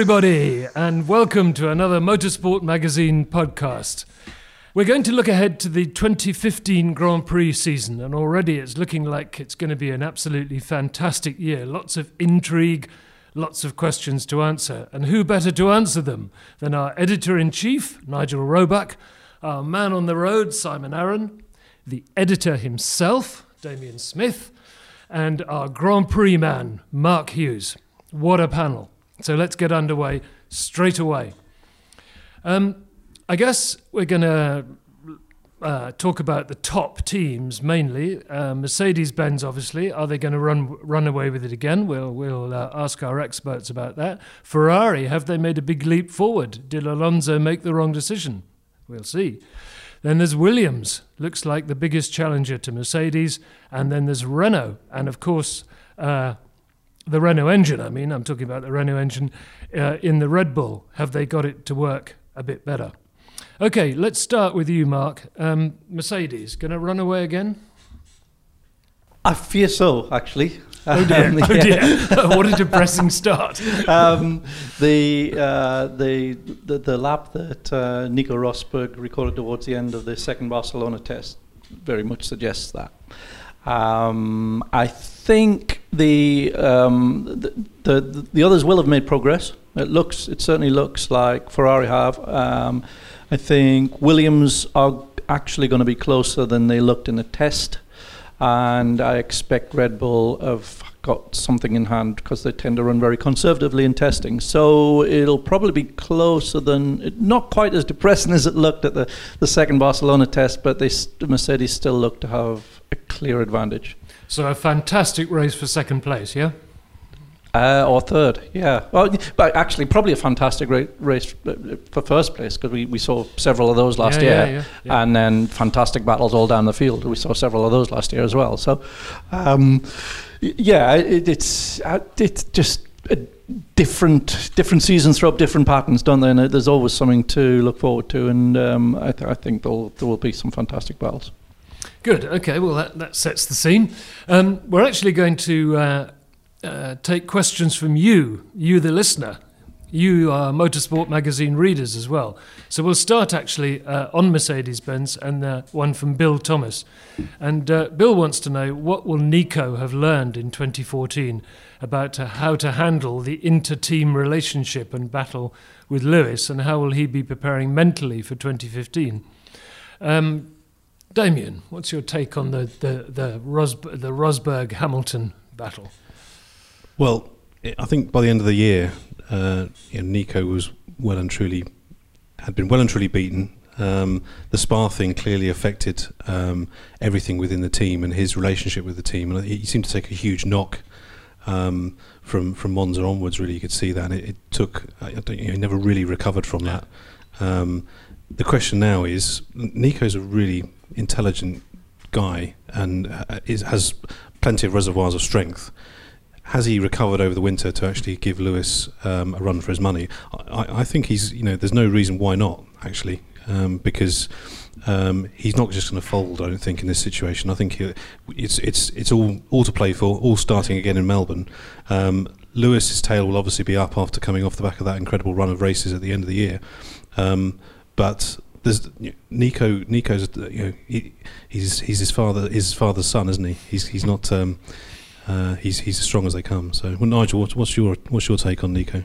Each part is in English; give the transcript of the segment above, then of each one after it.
everybody, and welcome to another Motorsport Magazine podcast. We're going to look ahead to the 2015 Grand Prix season, and already it's looking like it's going to be an absolutely fantastic year. Lots of intrigue, lots of questions to answer. And who better to answer them than our editor in chief, Nigel Roebuck, our man on the road, Simon Arron, the editor himself, Damien Smith, and our Grand Prix man, Mark Hughes. What a panel! So let's get underway straight away. Um, I guess we're going to uh, talk about the top teams mainly. Uh, Mercedes Benz, obviously, are they going to run run away with it again? We'll we'll uh, ask our experts about that. Ferrari, have they made a big leap forward? Did Alonso make the wrong decision? We'll see. Then there's Williams, looks like the biggest challenger to Mercedes, and then there's Renault, and of course. The Renault engine, I mean, I'm talking about the Renault engine uh, in the Red Bull. Have they got it to work a bit better? Okay, let's start with you, Mark. Um, Mercedes, going to run away again? I fear so, actually. Oh dear! Um, oh dear! what a depressing start. um, the, uh, the, the the lap that uh, Nico Rosberg recorded towards the end of the second Barcelona test very much suggests that. Um, I think the, um, the, the the others will have made progress. It looks, it certainly looks like Ferrari have. Um, I think Williams are actually going to be closer than they looked in the test, and I expect Red Bull have got something in hand because they tend to run very conservatively in testing. So it'll probably be closer than, not quite as depressing as it looked at the, the second Barcelona test, but they Mercedes still look to have a clear advantage. So a fantastic race for second place, yeah? Uh, or third, yeah. Well, but actually, probably a fantastic ra- race uh, for first place because we, we saw several of those last Yeah, year, yeah, yeah, and then fantastic battles all down the field. We saw several of those last year as well. So, um, yeah, it, it's uh, it's just a different different seasons throw up different patterns, don't they? And uh, there's always something to look forward to, and um, I, th- I think there will be some fantastic battles. Good. Okay. Well, that, that sets the scene. Um, we're actually going to uh, uh, take questions from you, you the listener. You are Motorsport Magazine readers as well. So we'll start actually uh, on Mercedes Benz and uh, one from Bill Thomas. And uh, Bill wants to know what will Nico have learned in 2014 about uh, how to handle the inter team relationship and battle with Lewis, and how will he be preparing mentally for 2015? Um, Damien, what's your take on the the the, Rosb- the Rosberg Hamilton battle? Well, I think by the end of the year, uh, you know, Nico was well and truly had been well and truly beaten. Um, the Spa thing clearly affected um, everything within the team and his relationship with the team, and he seemed to take a huge knock um, from from Monza onwards. Really, you could see that, and it, it took. I I don't, you know, he never really recovered from that. Um, the question now is, Nico's a really intelligent guy and uh, is, has plenty of reservoirs of strength has he recovered over the winter to actually give Lewis um, a run for his money? I, I think he's, you know, there's no reason why not, actually, um, because um, he's not just going to fold. I don't think in this situation. I think he, it's it's it's all all to play for, all starting again in Melbourne. Um, Lewis's tail will obviously be up after coming off the back of that incredible run of races at the end of the year, um, but. There's Nico. Nico's, you know, he, he's he's his father, his father's son, isn't he? He's he's not um, uh, he's he's as strong as they come. So, well, Nigel, what's, your what's your take on Nico?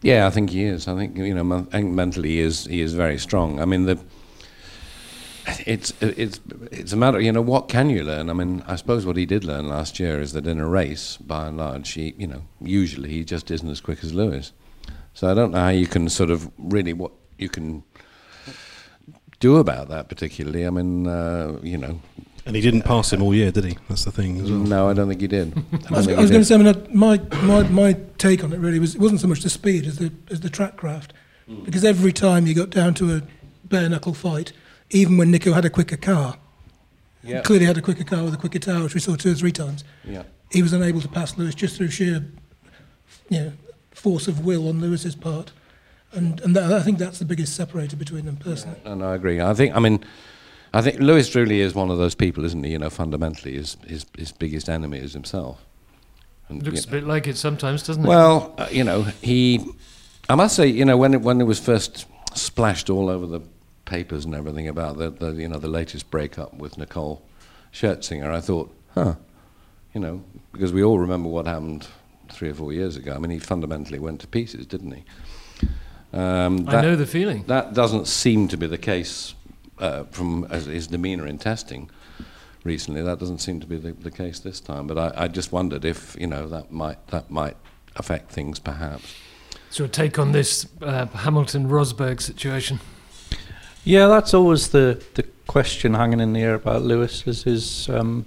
Yeah, I think he is. I think you know, mentally he is he is very strong. I mean, the it's it's it's a matter. You know, what can you learn? I mean, I suppose what he did learn last year is that in a race, by and large, he you know usually he just isn't as quick as Lewis. So I don't know how you can sort of really what you can do about that particularly. I mean, uh, you know, And he didn't pass him all year, did he? That's the thing as well. no, I don't think he did. I I was, don't I think was going to say, I mean, my, my, my, take on it really was it wasn't so much the speed as the as the track craft, because every time you got down to a bare knuckle fight, even when Nico had a quicker car, Yeah. clearly had a quicker car with a quicker tower, which we saw two or three times, Yeah. he was unable to pass Lewis just through sheer, you know, force of will on Lewis's part, and and that, I think that's the biggest separator between them personally. No, no, I agree. I think, I mean, I think Lewis truly is one of those people, isn't he? You know, fundamentally, his his, his biggest enemy is himself. And, Looks you a bit like it sometimes, doesn't it? Well, uh, you know, he. I must say, you know, when it, when it was first splashed all over the papers and everything about the, the you know the latest breakup with Nicole Scherzinger, I thought, huh, you know, because we all remember what happened three or four years ago. I mean, he fundamentally went to pieces, didn't he? Um, I know the feeling. that doesn't seem to be the case uh, from his demeanour in testing recently. That doesn't seem to be the, the case this time. But I, I just wondered if you know that might that might affect things perhaps. So your take on this uh, Hamilton Rosberg situation? Yeah, that's always the, the question hanging in the air about Lewis is his um,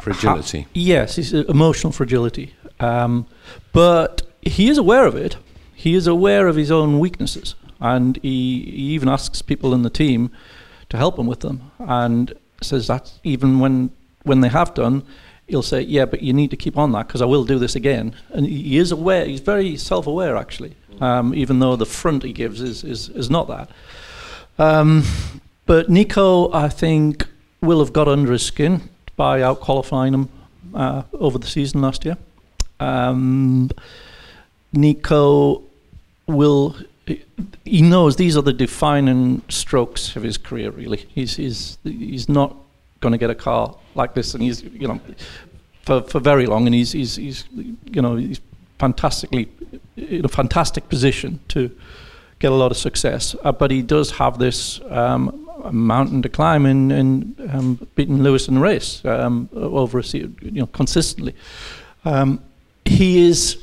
Fragility. ha- yes, his uh, emotional fragility. Um, but he is aware of it. He is aware of his own weaknesses, and he, he even asks people in the team to help him with them, and says that even when when they have done, he'll say, "Yeah, but you need to keep on that because I will do this again." And he is aware. He's very self-aware, actually, um, even though the front he gives is is, is not that. Um, but Nico, I think, will have got under his skin by out qualifying him uh, over the season last year. Um, Nico will. He knows these are the defining strokes of his career. Really, he's he's he's not going to get a car like this, and he's you know for for very long, and he's he's he's you know he's fantastically in a fantastic position to get a lot of success. Uh, but he does have this um, mountain to climb in, in um, beating Lewis in the race um, over a you know consistently. Um, he is,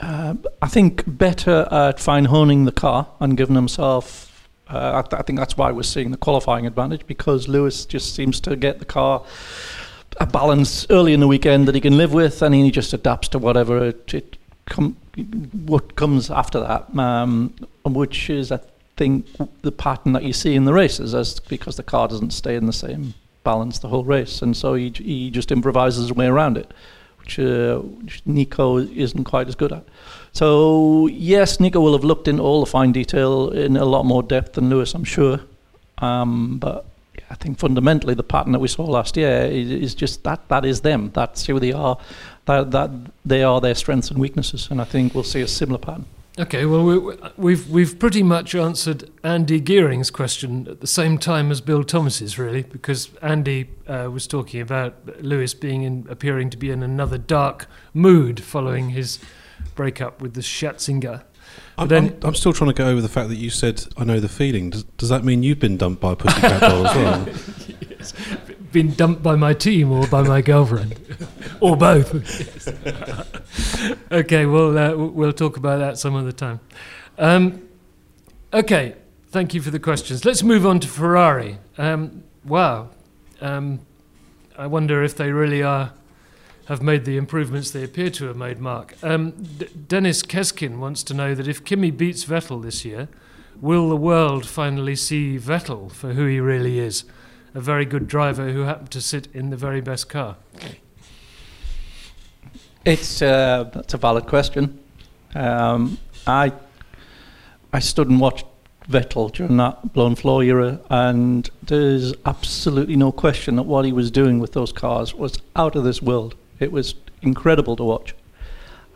uh, I think, better at fine honing the car and giving himself. Uh, I, th- I think that's why we're seeing the qualifying advantage because Lewis just seems to get the car a balance early in the weekend that he can live with, and he just adapts to whatever it, it com- what comes after that, um, which is, I think, the pattern that you see in the races, as because the car doesn't stay in the same balance the whole race, and so he he just improvises his way around it, which, uh, Nico isn't quite as good at. So yes, Nico will have looked into all the fine detail in a lot more depth than Lewis, I'm sure, um, but. I think fundamentally the pattern that we saw last year is, is just that that is them. That's who they are. That that they are their strengths and weaknesses, and I think we'll see a similar pattern. Okay, well, we, we've we've pretty much answered Andy Gearing's question at the same time as Bill Thomas's, really, because Andy uh, was talking about Lewis being in, appearing to be in another dark mood following his breakup with the Scherzinger. I'm, But then- I'm, I'm still trying to get over the fact that you said I know the feeling. Does, does that mean you've been dumped by a pussycat doll as well? Been dumped by my team or by my girlfriend, or both. okay, well, uh, we'll talk about that some other time. Um, okay, thank you for the questions. Let's move on to Ferrari. Um, wow, um, I wonder if they really are have made the improvements they appear to have made. Mark, um, D- Dennis Keskin wants to know that if Kimi beats Vettel this year, will the world finally see Vettel for who he really is? A very good driver who happened to sit in the very best car. It's uh, that's a valid question. Um, I I stood and watched Vettel during that blown floor era, and there's absolutely no question that what he was doing with those cars was out of this world. It was incredible to watch,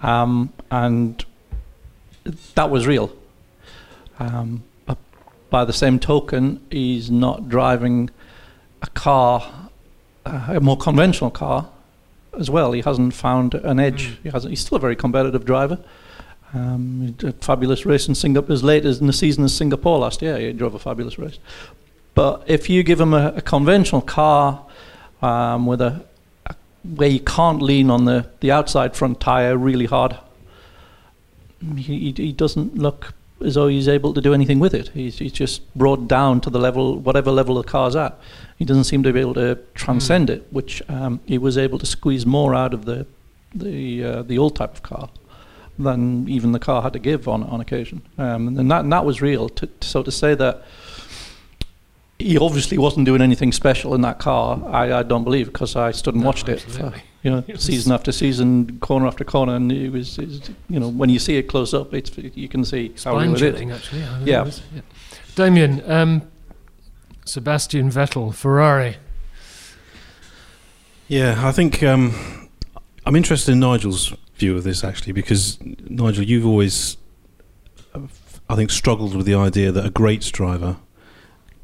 um, and that was real. Um, by the same token, he's not driving a car, a more conventional car, as well. He hasn't found an edge. He hasn't. He's still a very competitive driver. Um, he did a fabulous race in Singapore as late as in the season as Singapore last year. He drove a fabulous race. But if you give him a, a conventional car um, with a, a where you can't lean on the, the outside front tire really hard, he, he doesn't look as though he's able to do anything with it. He's, he's just brought down to the level, whatever level the car's at. He doesn't seem to be able to transcend it, which um, he was able to squeeze more out of the the uh, the old type of car than even the car had to give on on occasion. Um, and that and that was real. To, so to say that he obviously wasn't doing anything special in that car, I, I don't believe because I stood and No, watched it for you know It season after season, corner after corner, and it was, it was you know when you see it close up, it's you can see how Spine real it is. actually. I think Yeah. it was, yeah. Damien, um, Sebastian Vettel, Ferrari. Yeah, I think um, I'm interested in Nigel's view of this actually because Nigel, you've always, uh, I think, struggled with the idea that a great driver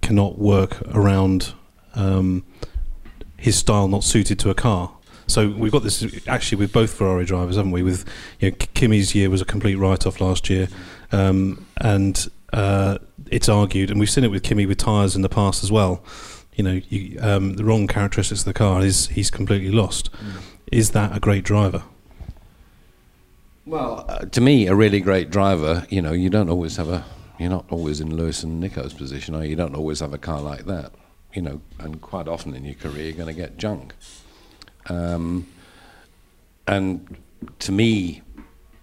cannot work around um, his style not suited to a car. So we've got this actually with both Ferrari drivers, haven't we? With you know, Kimi's year was a complete write-off last year, um, and uh, it's argued, and we've seen it with Kimi with tyres in the past as well. You know, you, um, the wrong characteristics of the car is he's completely lost. Mm. Is that a great driver? Well, uh, to me, a really great driver, you know, you don't always have a, you're not always in Lewis and Nico's position, or you don't always have a car like that, you know, and quite often in your career you're going to get junk. Um, and to me,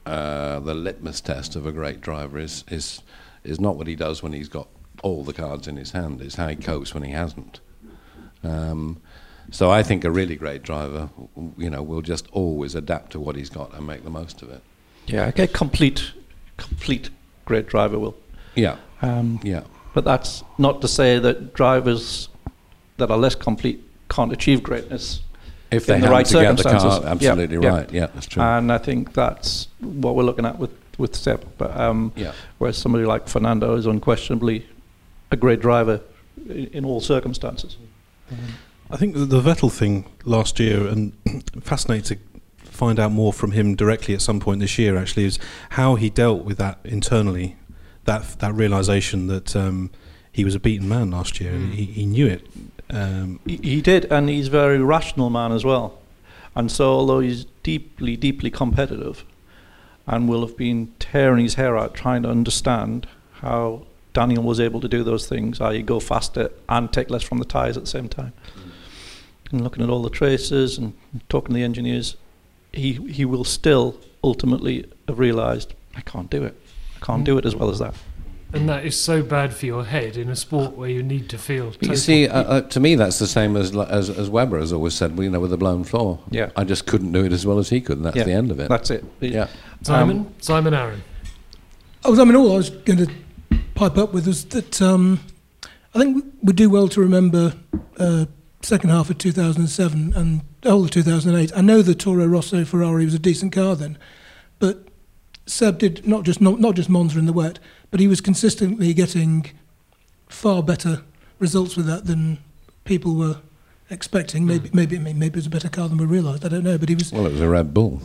uh, the litmus test of a great driver is, is, is not what he does when he's got all the cards in his hand, it's how he copes when he hasn't. Um, so I think a really great driver, you know, will just always adapt to what he's got and make the most of it. Yeah, a complete, complete great driver will. Yeah. Um, yeah. But that's not to say that drivers that are less complete can't achieve greatness if they in the right circumstances. The car, absolutely yeah, right. Yeah. yeah, that's true. And I think that's what we're looking at with with Seb. But um, yeah. whereas somebody like Fernando is unquestionably a great driver in, in all circumstances. Mm-hmm. I think the, the Vettel thing last year, and fascinating to find out more from him directly at some point this year. Actually, is how he dealt with that internally, that that realization that um, he was a beaten man last year, mm. and he, he knew it. Um, he, he did, and he's a very rational man as well. And so, although he's deeply, deeply competitive, and will have been tearing his hair out trying to understand how Daniel was able to do those things, i.e., go faster and take less from the tyres at the same time. Mm and looking at all the traces and talking to the engineers, he he will still ultimately have realised I can't do it. I can't do it as well as that. And that is so bad for your head in a sport where you need to feel. You see, uh, uh, to me, that's the same as, as as Webber has always said. You know, with the blown floor. Yeah. I just couldn't do it as well as he could, and that's yeah. the end of it. That's it. Yeah. Simon, um, Simon Arron. I was. I mean, all I was going to pipe up with was that um, I think we do well to remember uh, second half of 2007 and the whole of 2008. I know the Toro Rosso Ferrari was a decent car then, but Seb did not just not, not just Monza in the wet, but he was consistently getting far better results with that than people were expecting. Hmm. Maybe maybe maybe it was a better car than we realised. I don't know, but he was. Well, it was a Red Bull.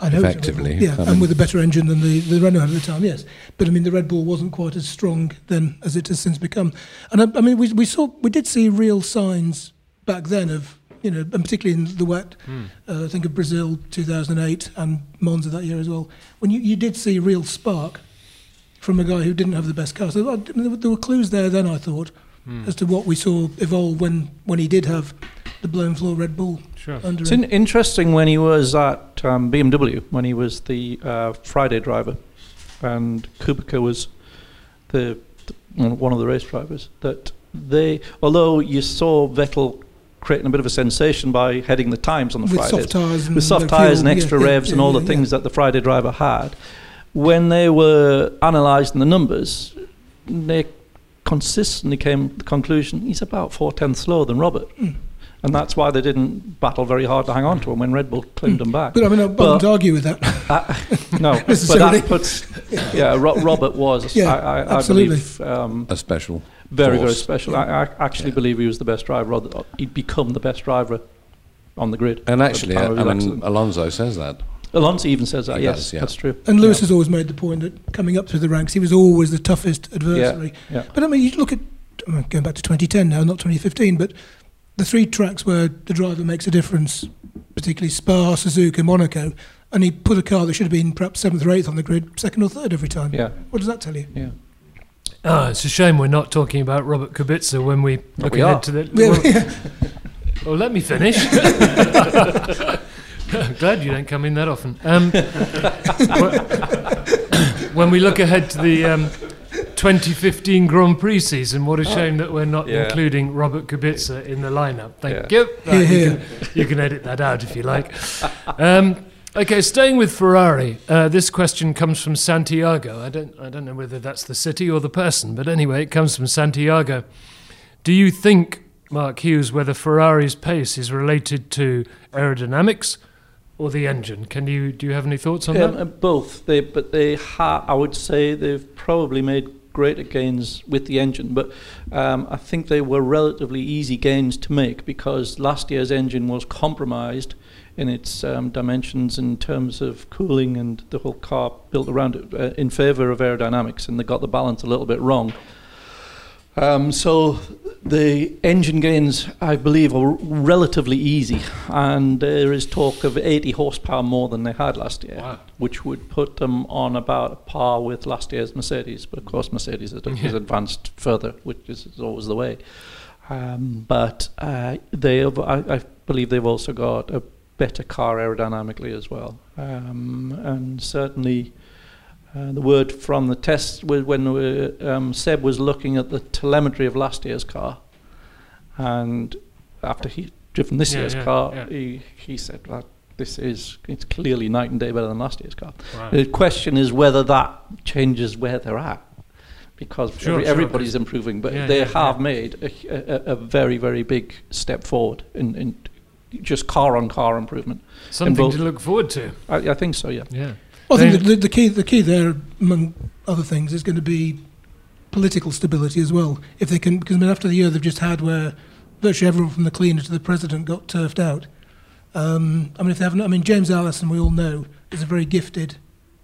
I know effectively, yeah, and with a better engine than the, the Renault had at the time, yes. But I mean, the Red Bull wasn't quite as strong then as it has since become. And I, I mean, we, we saw, we did see real signs back then of you know, and particularly in the wet. Mm. Uh, think of Brazil 2008 and Monza that year as well. When you, you did see a real spark from a guy who didn't have the best car. So there were clues there then, I thought, mm. as to what we saw evolve when, when he did have the blown floor Red Bull sure. under It's in, interesting when he was at um, BMW, when he was the uh, Friday driver, and Kubica was the, the one of the race drivers, that they, although you saw Vettel creating a bit of a sensation by heading the times on the with Fridays. Soft tires with soft tyres and extra yeah, revs yeah, and all yeah, the things that the Friday driver had. When they were analysing the numbers, they consistently came to the conclusion he's about four tenths slower than Robert. Mm. And that's why they didn't battle very hard to hang on to him when Red Bull claimed mm. him back. But I mean, I wouldn't argue with that. Uh, no, but that puts, yeah, Ro- Robert was, yeah, I, I, absolutely. I believe, um, a special very, very special. I, I actually yeah. believe he was the best driver. He'd become the best driver on the grid. And actually, I mean, Alonso says that. Alonso even says that. He yes, does, yeah. that's true. And Lewis yeah. has always made the point that coming up through the ranks, he was always the toughest adversary. Yeah, But I mean, you look at going back to 2010 now, not 2015, but the three tracks where the driver makes a difference, particularly Spa, Suzuka, Monaco, and he put a car that should have been perhaps seventh or eighth on the grid, second or third every time. Yeah. What does that tell you? Yeah. Ah, it's a shame we're not talking about Robert Kubica when we look we ahead are. to the. Well, well, let me finish. Glad you don't come in that often. Um, when we look ahead to the um, 2015 Grand Prix season, what a shame that we're not yeah. including Robert Kubica in the lineup. Thank yeah. you. Right, you, can, you, can, edit that out if you like. Um, Okay, staying with Ferrari, uh, this question comes from Santiago. I don't, I don't know whether that's the city or the person, but anyway, it comes from Santiago. Do you think, Mark Hughes, whether Ferrari's pace is related to aerodynamics or the engine? Can you do you have any thoughts on Um, that? uh, both, they, but they ha- I would say they've probably made greater gains with the engine, but um, I think they were relatively easy gains to make because last year's engine was compromised in its um, dimensions in terms of cooling and the whole car built around it uh, in favour of aerodynamics, and they got the balance a little bit wrong. Um, so the engine gains, I believe, are relatively easy, and there is talk of 80 horsepower more than they had last year, Wow. which would put them on about a par with last year's Mercedes. But of course, Mercedes has, Yeah. advanced further, which is, is always the way. Um, but uh, they, have, I, I believe, they've also got a better car aerodynamically as well, um, and certainly. Uh, the word from the test was when uh, um, Seb was looking at the telemetry of last year's car, and after he driven this Yeah, year's yeah, car, yeah. he he said, well, "This is it's clearly night and day better than last year's car." Wow. The question is whether that changes where they're at, because Sure, every, sure, everybody's improving, but they have made a, a, a very very big step forward in, in just car on car improvement. Something to look forward to. I, I think so, yeah. Yeah. I think the, the, the key the key there, among other things, is going to be political stability as well. If they can, because I mean, after the year they've just had, where virtually everyone from the cleaner to the president got turfed out. Um, I mean, if they haven't, I mean, James Allison, we all know, is a very gifted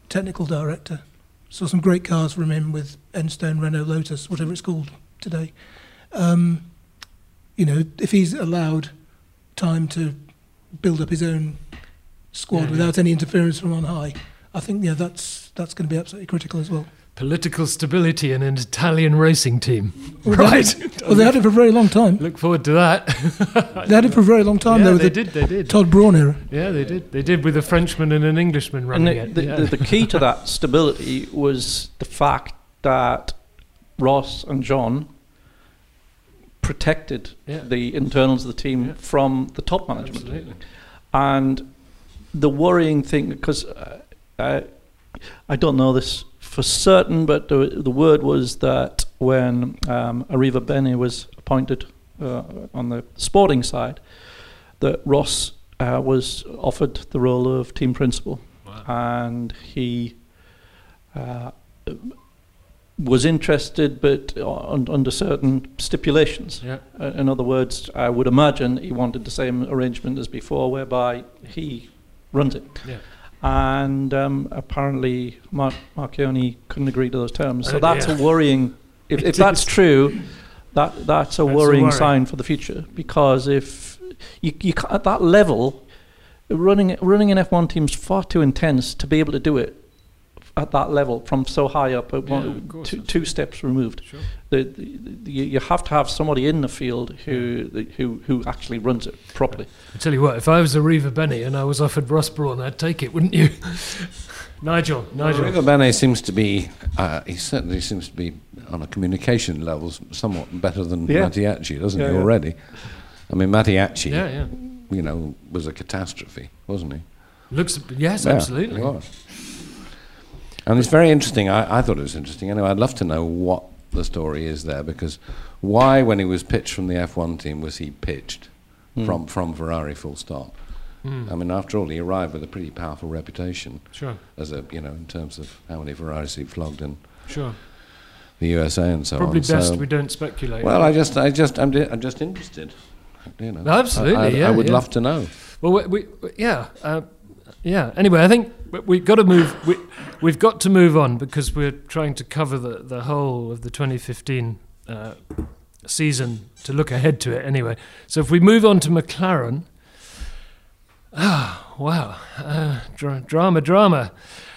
technical director. Saw some great cars from him with Enstone, Renault, Lotus, whatever it's called today. Um, you know, if he's allowed time to build up his own squad Yeah, yeah. without any interference from on high, I think yeah, that's that's going to be absolutely critical as well. Political stability in an Italian racing team. Well, they right. had- Well, they had it for a very long time. Look forward to that. They had it for a very long time. yeah, though, with they the did. They did. Todt Brawn era. Yeah, they did. They did with a Frenchman and an Englishman And running the, it. the, yeah. the, the key to that stability was the fact that Ross and John protected Yeah. the internals of the team Yeah. from the top management. Absolutely. And the worrying thing, because uh, I, I don't know this for certain, but the, the word was that when um, Arrivabene was appointed uh, on the sporting side, that Ross uh, was offered the role of team principal Wow. and he uh, was interested, but un- under certain stipulations. Yeah. Uh, in other words, I would imagine he wanted the same arrangement as before, whereby he runs it. Yeah. And um, apparently, Mar- Marchionne couldn't agree to those terms. So Uh, that's yeah. a worrying. If, if that's true, that that's a That's a worrying worry. sign for the future. Because if you, you at that level, running running an F1 team's far too intense to be able to do it at that level from so high up, at Yeah, one, course, two, that's- two steps removed. Sure. The, the, the, you you have to have somebody in the field who the, who who actually runs it properly. I tell you what, if I was Arrivabene and I was offered Ross Brawn, I'd take it, wouldn't you? Nigel, Nigel. Arrivabene seems to be, uh, he certainly seems to be on a communication level somewhat better than Yeah. Mattiacci, doesn't Yeah, he, yeah. already? I mean, Mattiacci, Yeah, yeah. you know, was a catastrophe, wasn't he? Looks, yes, Yeah, absolutely. And it's very interesting. I, I thought it was interesting. Anyway, I'd love to know what the story is there because why, when he was pitched from the F1 team, was he pitched Hmm. from, from Ferrari full stop? Mm, I mean, after all, he arrived with a pretty powerful reputation sure, as a, you know, in terms of how many Ferraris he flogged in sure. the USA and so Probably on. best so, we don't speculate. well, I just, I just, I'm, di- I'm just interested. You know, Absolutely, I, I, yeah, I would yeah. love to know. Well, we, we yeah, uh, yeah. Anyway, I think we- we've got to move. We, we've got to move on because we're trying to cover the, the whole of the 2015 uh, season to look ahead to it. Anyway, so if we move on to McLaren, ah, wow, uh, dra- drama, drama.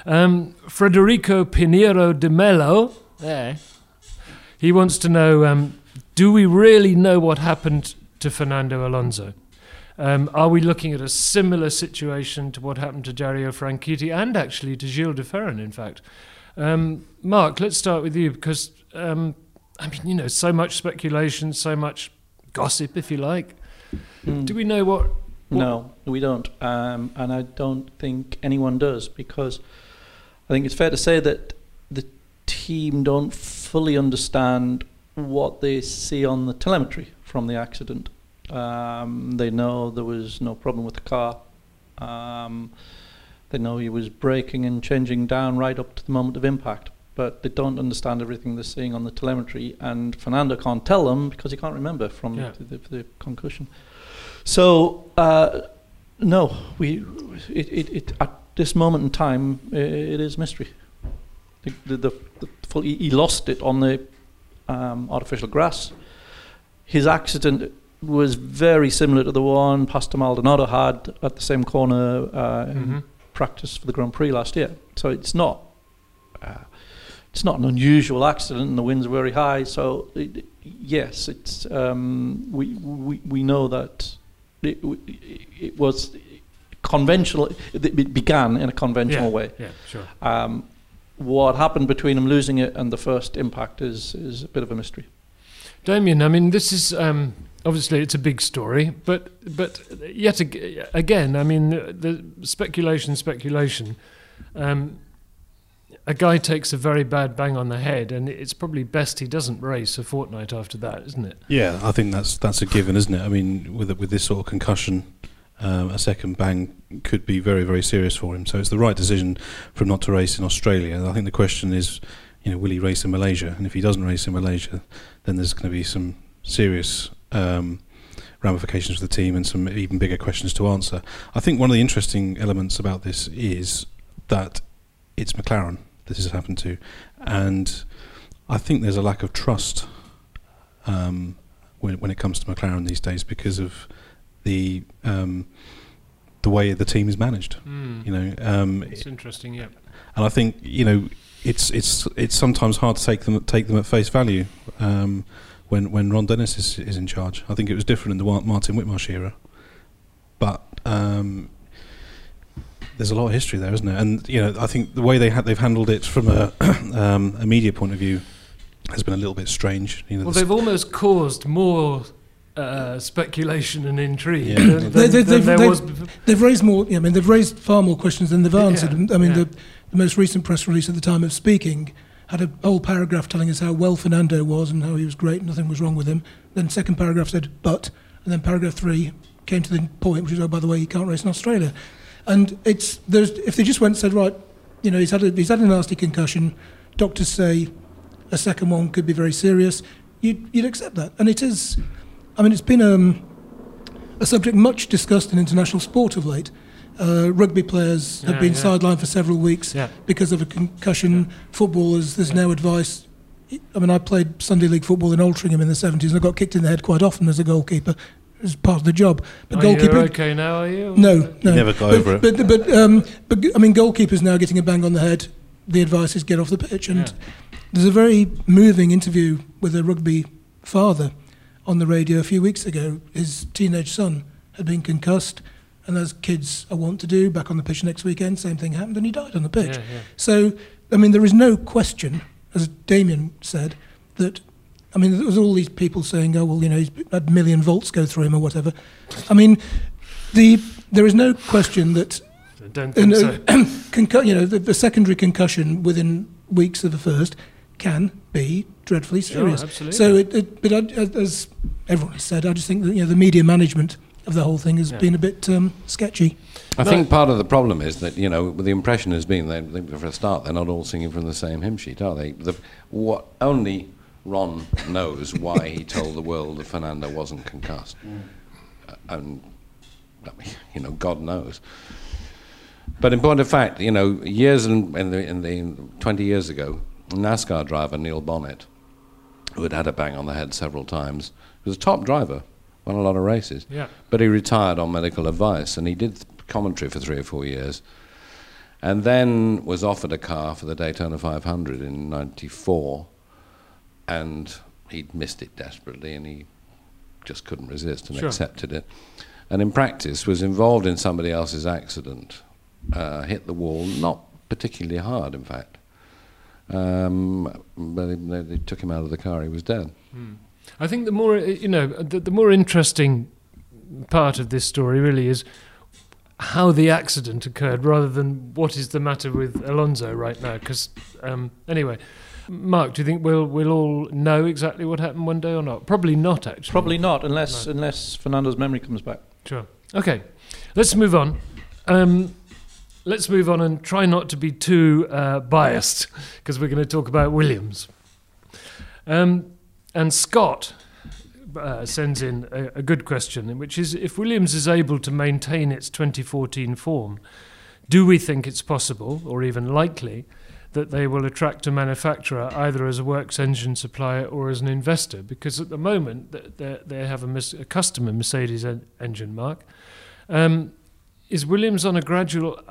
Um, Federico Pinheiro de Mello, there. He wants to know: um, Do we really know what happened to Fernando Alonso? Um, are we looking at a similar situation to what happened to Dario Franchitti and actually to Gil de Ferran, in fact? Um, Mark, let's start with you because, um, I mean, you know, so much speculation, so much gossip, if you like. Hmm. Do we know what? what No, we don't, um, and I don't think anyone does because I think it's fair to say that the team don't fully understand what they see on the telemetry from the accident. Um, they know there was no problem with the car. Um, they know he was braking and changing down right up to the moment of impact, but they don't understand everything they're seeing on the telemetry. And Fernando can't tell them because he can't remember from Yeah. the, the, the concussion. So uh, no, we it, it, it at this moment in time it is mystery. The, the, full, he, he lost it on the um, artificial grass. His accident was very similar to the one Pastor Maldonado had at the same corner uh, Mhm. practice for the Grand Prix last year. So it's not uh, it's not an unusual accident, and the winds are very high. So it, yes, it's um, we, we we know that it, it was conventional. It it began in a conventional yeah, way. Yeah, sure. Um, what happened between him losing it and the first impact is is a bit of a mystery. Damien, I mean, this is um, obviously it's a big story, but but yet ag- again, I mean, the speculation, speculation. Um, a guy takes a very bad bang on the head, and it's probably best he doesn't race a fortnight after that, isn't it? Yeah, I think that's that's a given, isn't it? I mean, with with this sort of concussion, um, a second bang could be very very serious for him. So it's the right decision for him not to race in Australia. I think the question is, you know, will he race in Malaysia? And if he doesn't race in Malaysia, then there's going to be some serious um, ramifications for the team and some even bigger questions to answer. I think one of the interesting elements about this is that it's McLaren this has happened to, and I think there's a lack of trust um, when when it comes to McLaren these days because of the um, the way the team is managed. Mm. You know, um, It's interesting, yeah. and I think you know it's it's it's sometimes hard to take them take them at face value um, when when Ron Dennis is is in charge. I think it was different in the Martin Whitmarsh era, but um, there's a lot of history there, isn't there? And you know, I think the way they ha- they've handled it from a um, a media point of view has been a little bit strange. You know, Well, the they've almost caused more uh, speculation and intrigue Yeah. than, than, They- they- than they've- there they've- was. They've raised more. I mean, they've raised far more questions than they've Yeah, answered. I mean, yeah. the, the most recent press release at the time of speaking had a whole paragraph telling us how well Fernando was and how he was great, nothing was wrong with him. Then second paragraph said but, and then paragraph three came to the point, which is oh by the way he can't race in Australia. And it's there's if they just went and said right, you know he's had a, he's had a nasty concussion. Doctors say a second one could be very serious. You'd, you'd accept that, and it is. I mean, it's been um, a subject much discussed in international sport of late. Uh, rugby players have Yeah, been yeah. sidelined for several weeks Yeah. because of a concussion. Footballers, there's now advice. I mean, I played Sunday League football in Altrincham in the 70s and I got kicked in the head quite often as a goalkeeper. It was part of the job. But Are goalkeeper. you okay now, are you? No, no. You never got but, over it. But, but, um, but, I mean, goalkeepers now getting a bang on the head. The advice is get off the pitch. And Yeah. there's a very moving interview with a rugby father on the radio a few weeks ago. His teenage son had been concussed, and as kids are wont to do, back on the pitch next weekend, same thing happened, and he died on the pitch. Yeah, yeah. So, I mean, there is no question, as Damien said, that. I mean, there was all these people saying, "Oh, well, you know, he's had a million volts go through him or whatever." I mean, the there is no question that I don't think so. concu- you know, the, the secondary concussion within weeks of the first can be dreadfully Sure, serious. absolutely. so, it, it, but I, as everyone has said, I just think that you know the media management of the whole thing has Yeah. been a bit um, sketchy. I No. think part of the problem is that you know the impression has been that for a start they're not all singing from the same hymn sheet, are they? The, what only Ron knows why he told the world that Fernando wasn't concussed, Uh, and you know God knows. But in point of fact, you know, years in, in the in the twenty years ago, NASCAR driver Neil Bonnett, who had had a bang on the head several times, was a top driver, won a lot of races. Yeah. But he retired on medical advice and he did commentary for three or four years. And then was offered a car for the Daytona 500 in 94 and he'd missed it desperately and he just couldn't resist and Sure. accepted it. And in practice was involved in somebody else's accident, uh, hit the wall, not particularly hard in fact. Um, but they, they, they took him out of the car, he was dead. I think the more you know, the, the more interesting part of this story really is how the accident occurred, rather than what is the matter with Alonso right now. Because um, anyway, Mark, do you think we'll we'll all know exactly what happened one day or not? Probably not, actually. Probably not, unless unless Fernando's memory comes back. Sure. Okay, let's move on. Um, let's move on and try not to be too uh, biased because we're going to talk about Williams. Um, and Scott uh, sends in a, a good question, which is if Williams is able to maintain its 2014 form, do we think it's possible or even likely that they will attract a manufacturer either as a works engine supplier or as an investor? Because at the moment they, have a, a customer Mercedes en- engine mark. Um, is Williams on a gradual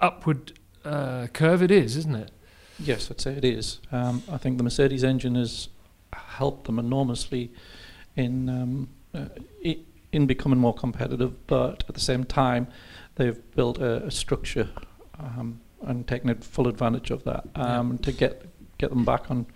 upward uh, curve? It is, isn't it? Yes, I'd say it is. Um, I think the Mercedes engine has helped them enormously in um, uh, in becoming more competitive, but at the same time, they've built a, a structure um, and taken full advantage of that um, to get get them back on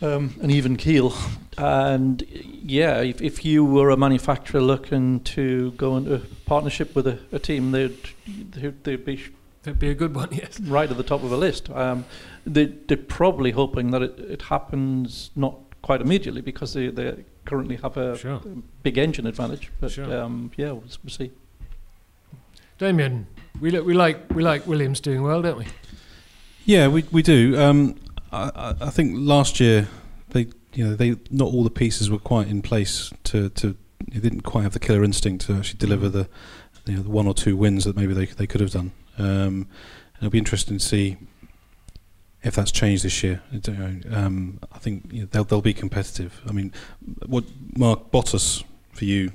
um, an even keel. And yeah, if, if you were a manufacturer looking to go into partnership with a, a team, they'd they'd, they'd be That'd be a good one, yes. right at the top of a list. Um, they, they're probably hoping that it, it happens not quite immediately because they, they currently have a Sure. big engine advantage. But Sure. um, yeah, we'll, we'll see. Damien, we, li- we like we like Williams doing well, don't we? Yeah, we we do. Um, I, I I think last year they you know they not all the pieces were quite in place to to they didn't quite have the killer instinct to actually deliver the you know the one or two wins that maybe they they could have done. Um, it'll be interesting to see if that's changed this year. I don't know. Um, I think you know, they'll they'll be competitive. I mean, what Mark Bottas for you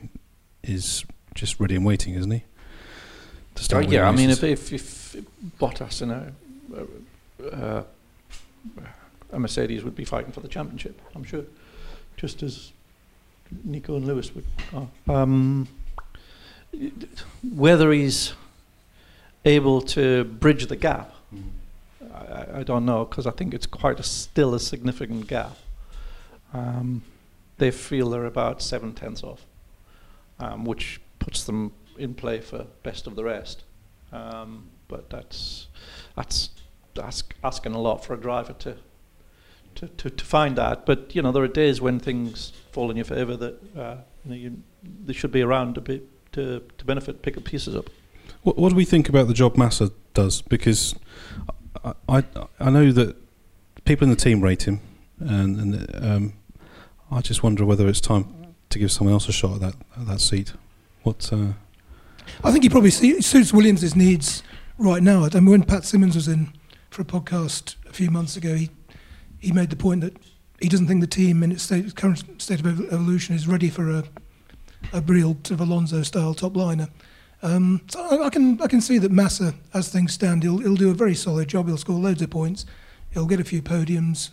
is just ready and waiting, isn't he? To Uh, start winning yeah, I mean, if, if, if Bottas and a, uh, a Mercedes would be fighting for the championship, I'm sure, just as Nico and Lewis would. Are. Um, whether he's able to bridge the gap, I, I- don't know, because I think it's quite a, still a significant gap. Um, they feel they're about seven tenths off, um, which puts them in play for best of the rest. Um, but that's that's ask, asking a lot for a driver to, to, to, to find that. But you know, there are days when things fall in your favour that uh, you they should be around to be to, to benefit, pick up pieces up. What, what do we think about the job Massa does? Because I, I, know that people in the team rate him, and, and um, I just wonder whether it's time to give someone else a shot at that at that seat. What? Uh, I think he probably suits Williams' needs right now. I mean, when Pat Symonds was in for a podcast a few months ago, he he made the point that he doesn't think the team in its state, current state of evolution is ready for a a real sort of Alonso style top liner. Um, so I, I can I can see that Massa, as things stand, he'll he'll do a very solid job. He'll score loads of points. He'll get a few podiums,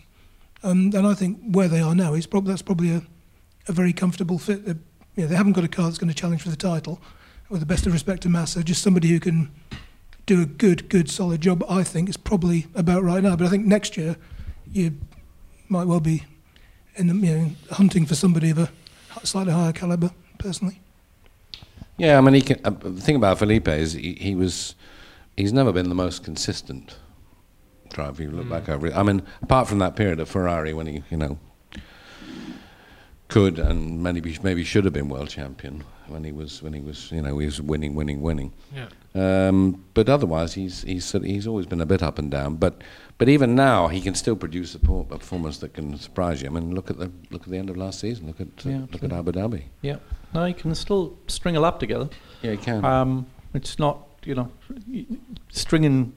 um, and I think where they are now that's probably a, a very comfortable fit. Know, they haven't got a car that's going to challenge for the title. With the best of respect to Massa, just somebody who can do a good, good, solid job. I think is probably about right now. But I think next year you might well be in the, you know, hunting for somebody of a slightly higher caliber. Personally, Yeah, I mean, he can, uh, the thing about Felipe is he, he was, he's never been the most consistent driver. You look back over it. I mean, apart from that period of Ferrari when he, you know, could and maybe maybe should have been world champion when he was when he was you know he was winning winning winning. Yeah. Um, but otherwise, he's he's he's always been a bit up and down. But but even now, he can still produce a performance that can surprise you. I mean, look at the look at the end of last season. Look at uh, Yeah, look at Abu Dhabi. Yeah, no, you can still string a lap together. Yeah, he can. Um, it's not, you know, stringing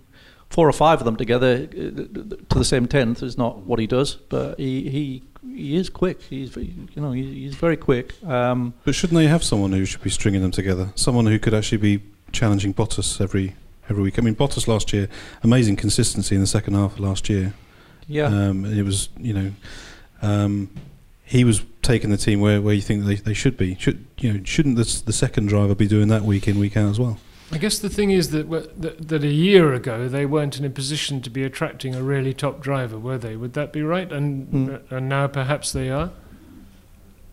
four or five of them together uh, to the same tenth is not what he does. But he he, he is quick. He's you know he, he's very quick. Um, but shouldn't they have someone who should be stringing them together? Someone who could actually be challenging Bottas every every week. I mean, Bottas last year, amazing consistency in the second half of last year. yeah, Um, it was, you know, um, he was taking the team where, where you think they, they should be. Should you know? Shouldn't the, the second driver be doing that week in week out as well? I guess the thing is that, that that a year ago they weren't in a position to be attracting a really top driver, were they? Would that be right? And Mm. and now perhaps they are.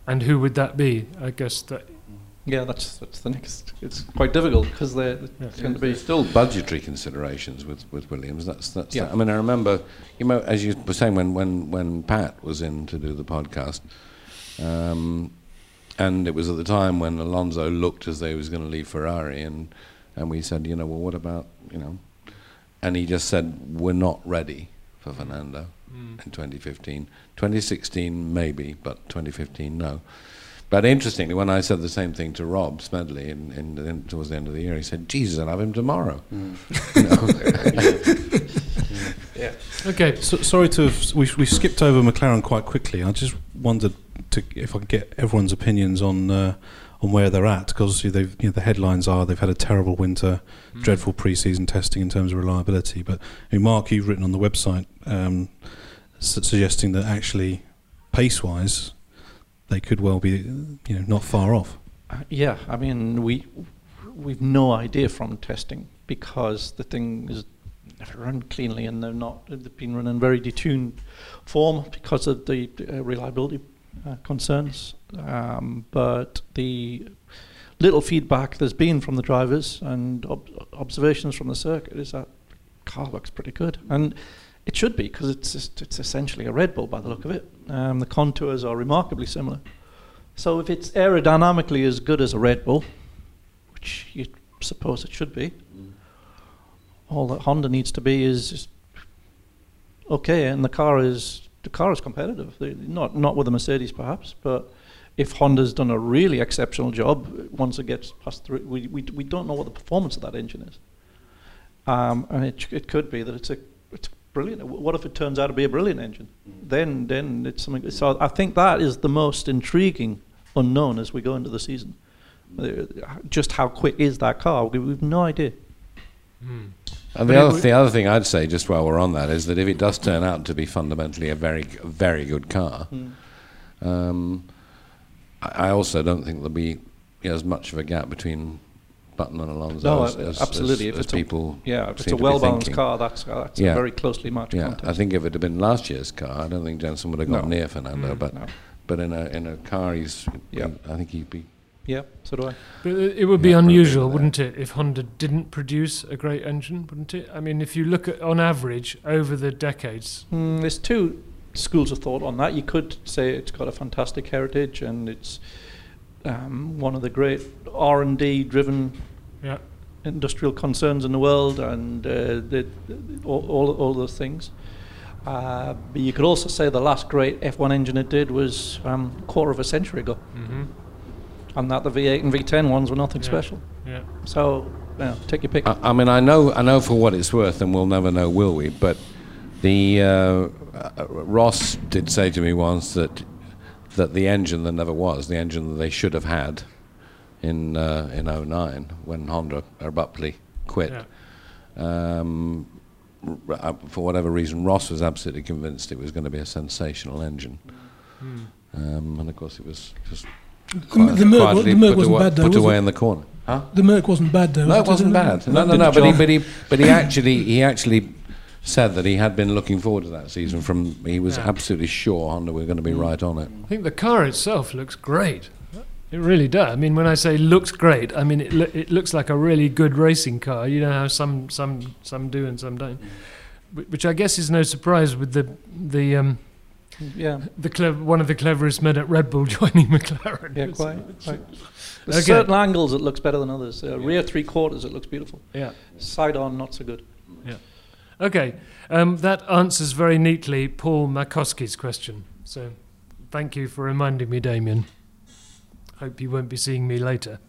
And who would that be? I guess that Yeah, that's that's the next. It's quite difficult because they're it's going to be still budgetary considerations with, with Williams. That's that's. Yeah. I mean, I remember, you know, as you were saying when when when Pat was in to do the podcast, um, and it was at the time when Alonso looked as though he was going to leave Ferrari, and and we said, you know, well, what about you know, and he just said, we're not ready for Fernando hmm. in 2015. 2016 maybe, but 2015 no. But interestingly, when I said the same thing to Rob Smedley in, in, in, towards the end of the year, he said, Jesus, I'll have him tomorrow. Hmm. Yeah. Okay. So, sorry to have, we we skipped over McLaren quite quickly. I just wondered to if I can get everyone's opinions on uh, on where they're at because they've you know, the headlines are they've had a terrible winter, dreadful pre-season testing in terms of reliability. But I mean, Mark, you've written on the website um, su- suggesting that actually pace-wise they could well be you know not far off. Uh, yeah, I mean, we we've no idea from testing because the thing is never run cleanly, and they're not. They've been run in very detuned form because of the uh, reliability uh, concerns. Um, but the little feedback there's been from the drivers and ob- observations from the circuit is that car looks pretty good, and it should be because it's just, it's essentially a Red Bull by the look of it. Um, the contours are remarkably similar. So if it's aerodynamically as good as a Red Bull, which you suppose it should be, all that Honda needs to be is okay, and the car is the car is competitive. They, not not with the Mercedes perhaps, but if Honda's done a really exceptional job once it gets past through, we, we we don't know what the performance of that engine is, um, and it it could be that it's a it's brilliant. What if it turns out to be a brilliant engine? Then then it's something. So I think that is the most intriguing unknown as we go into the season. Uh, Just how quick is that car? We- We've no idea. Hmm. And the other, the other thing I'd say, just while we're on that, is that if it does turn out to be fundamentally a very, very good car, um, I I also don't think there'll be you know, as much of a gap between Button and Alonso No, as, as, absolutely. as, If as it's a- Yeah, if it's a well balanced car, that's, uh, that's Yeah. a very closely matched Yeah, contest. I think if it had been last year's car, I don't think Jenson would have gone No. near Fernando. Mm. But No. but in a in a car, he's Yeah. I think he'd be. Yeah, so do I. But it it would be Yeah, unusual, wouldn't it, if Honda didn't produce a great engine, wouldn't it? I mean, if you look at on average over the decades, Mm, there's two schools of thought on that. You could say it's got a fantastic heritage and it's um, one of the great R and D driven yeah, industrial concerns in the world, and uh, the, the, all, all all those things. Uh, but you could also say the last great F1 engine it did was um, a quarter of a century ago, hmm and that the V8 and V10 ones were nothing Yeah. special. yeah, So, you know, take your pick. I, I mean, I know I know for what it's worth, and we'll never know, will we? But the uh, uh, Ross did say to me once that that the engine that never was, the engine that they should have had in uh, in 09 when Honda abruptly quit. yeah. Um, uh, for whatever reason, Ross was absolutely convinced it was going to be a sensational engine, Hmm. um, and of course it was just The, the Merc, the Merc wasn't away, bad though. put Was away it? in the corner. Huh? The Merc wasn't bad though. No, it wasn't bad. No, no, no. But he, but he, but he actually, he actually said that he had been looking forward to that season. From he was Yeah. absolutely sure Honda were going to be right on it. I think the car itself looks great. It really does. I mean, when I say looks great, I mean it, lo- it looks like a really good racing car. You know how some some some do and some don't, which I guess is no surprise with the the um, yeah, the clev- one of the cleverest men at Red Bull joining McLaren. yeah, quite. quite. Okay. certain angles it looks better than others. Uh, Rear three quarters, it looks beautiful. Yeah. Side on, not so good. Yeah. Okay, um, that answers very neatly Paul Makowski's question. So, thank you for reminding me, Damien. Hope you won't be seeing me later.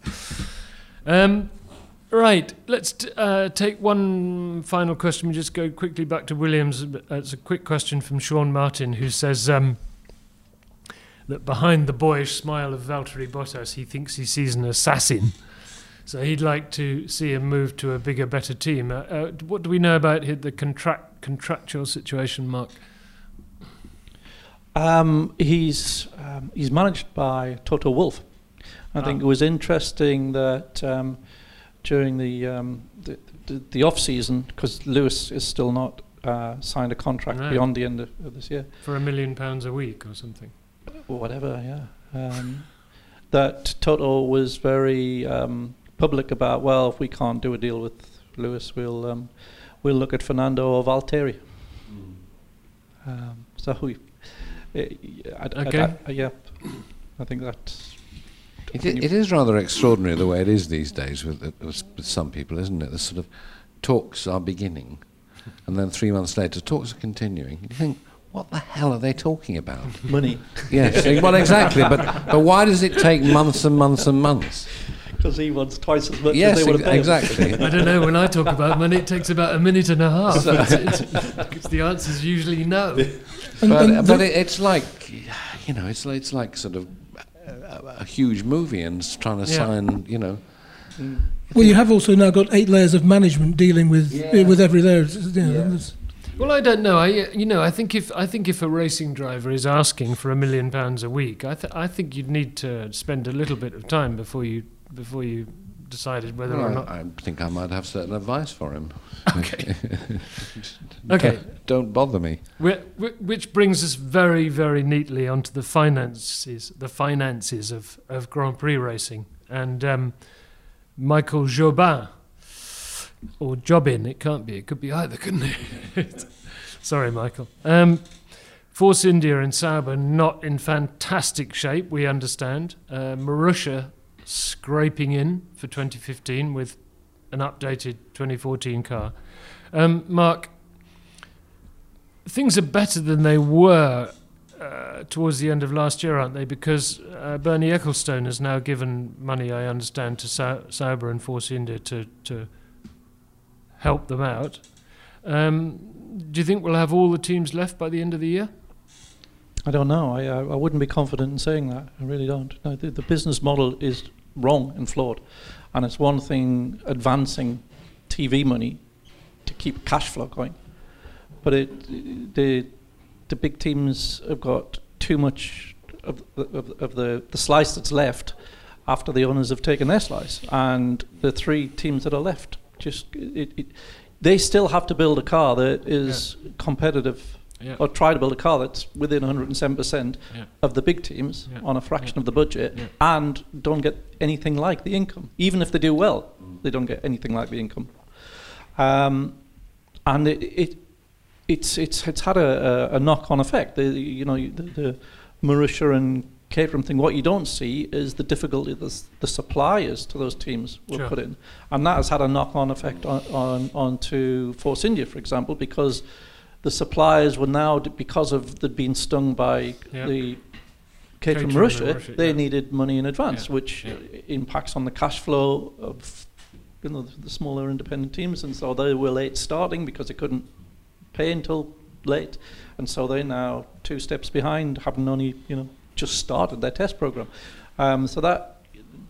Um, right, let's t- uh, take one final question. We just go quickly back to Williams. It's a quick question from Sean Martin, who says um, that behind the boyish smile of Valtteri Bottas, he thinks he sees an assassin. So he'd like to see him move to a bigger, better team. Uh, uh, what do we know about the contract contractual situation, Mark? Um, he's um, he's managed by Toto Wolff. I think Ah. it was interesting that um, during the, um, the, the the off season, because Lewis is still not uh, signed a contract No. beyond the end of, of this year, For a million pounds a week or something. or whatever. Yeah. Um, that Toto was very um, public about. Well, if we can't do a deal with Lewis, we'll um, we'll look at Fernando or Valtteri. Um, so we, uh, I, I- Okay. I- I- yeah, I think that's. It, i- it is rather extraordinary the way it is these days with, uh, with with some people, isn't it? The sort of talks are beginning, and then three months later, talks are continuing. You think, what the hell are they talking about? money yes, eh, well, exactly. But but why does it take months and months and months? because he wants twice as much yes, as they would ex- have paid. exactly. I don't know. When I talk about money, it takes about a minute and a half. It's- it's- Because the answer is usually no. And, but and but it, it's like, you know, it's it's like sort of a, a huge movie and trying to Yeah. sign, you know. Mm. well, you have also now got eight layers of management dealing with Yeah. Eh, with every layer. It's- it's, you know, it's- Well, I don't know. I, you know, I think if I think if a racing driver is asking for a million pounds a week, I, th- I think you'd need to spend a little bit of time before you before you decided whether or not. I, think I might have certain advice for him. Okay. Okay. Don't, bother me. Whi- Which brings us very, very neatly onto the finances, the finances of, of Grand Prix racing. And um, Michael Jobin, or Jobin, it can't be, it could be either, couldn't it? Sorry, Michael. Um, Force India and Sauber not in fantastic shape, we understand. Uh, Marussia scraping in for 2015 with an updated 2014 car. Um, Mark, things are better than they were uh, towards the end of last year, aren't they? Because uh, Bernie Ecclestone has now given money, I understand, to Sa- Sauber and Force India to, to help them out. Um, do you think we'll have all the teams left by the end of the year? I don't know. I, I I wouldn't be confident in saying that. I really don't. No, the, the business model is wrong and flawed, and it's one thing advancing TV money to keep cash flow going, but it the the big teams have got too much of the, of, of the the slice that's left after the owners have taken their slice, and the three teams that are left just it, it they still have to build a car that is competitive Yeah. or try to build a car that's within 107% Yeah. of the big teams Yeah. on a fraction of the budget and don't get anything like the income. Even if they do well, they don't get anything like the income. Um, and it, it it's it's it's had a, a, a knock-on effect. The, you know the, the and Caterham thing. What you don't see is the difficulty the, the suppliers to those teams will Sure. put in, and that has had a knock-on effect on, on onto Force India, for example, because the suppliers were now because of they'd been stung by Yeah. the Caterham and Marussia, Marussia, they yeah. needed money in advance, Yeah, which yeah. uh, impacts on the cash flow of you know the, smaller independent teams, and so they were late starting because they couldn't pay until late, and so they're now two steps behind, having only you know just started their test program. Um, so that.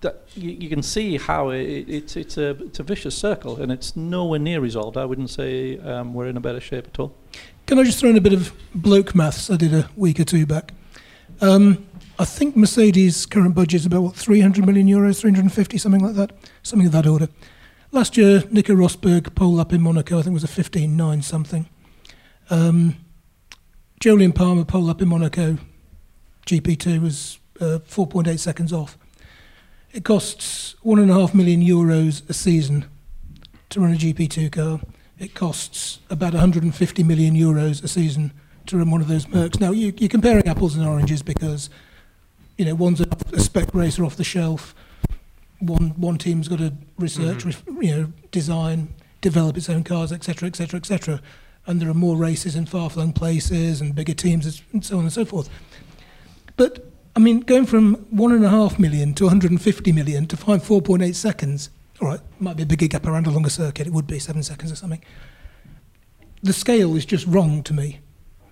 That you, you can see how it, it's it's a it's a vicious circle and it's nowhere near resolved. I wouldn't say um, we're in a better shape at all. Can I just throw in a bit of bloke maths I did a week or two back? Um, I think Mercedes' current budget is about what 300 million euros, 350, something like that, something of that order. Last year, Nico Rosberg pole up in Monaco, I think it was a 15.9 something. Um, Jolyon Palmer pole up in Monaco, GP2 was uh, 4.8 seconds off. It costs one and a half million euros a season to run a GP2 car it costs about 150 million euros a season to run one of those Mercs. Now, you, you're comparing apples and oranges because, you know, one's a, a spec racer off the shelf, one one team's got to research, Mhm. ref- you know, design, develop its own cars, etc., etc., etc. And there are more races in far-flung places and bigger teams and so on and so forth. But I mean, going from one and a half million to 150 million to find 4.8 seconds. All right, might be a bigger gap around a longer circuit. It would be seven seconds or something. The scale is just wrong to me.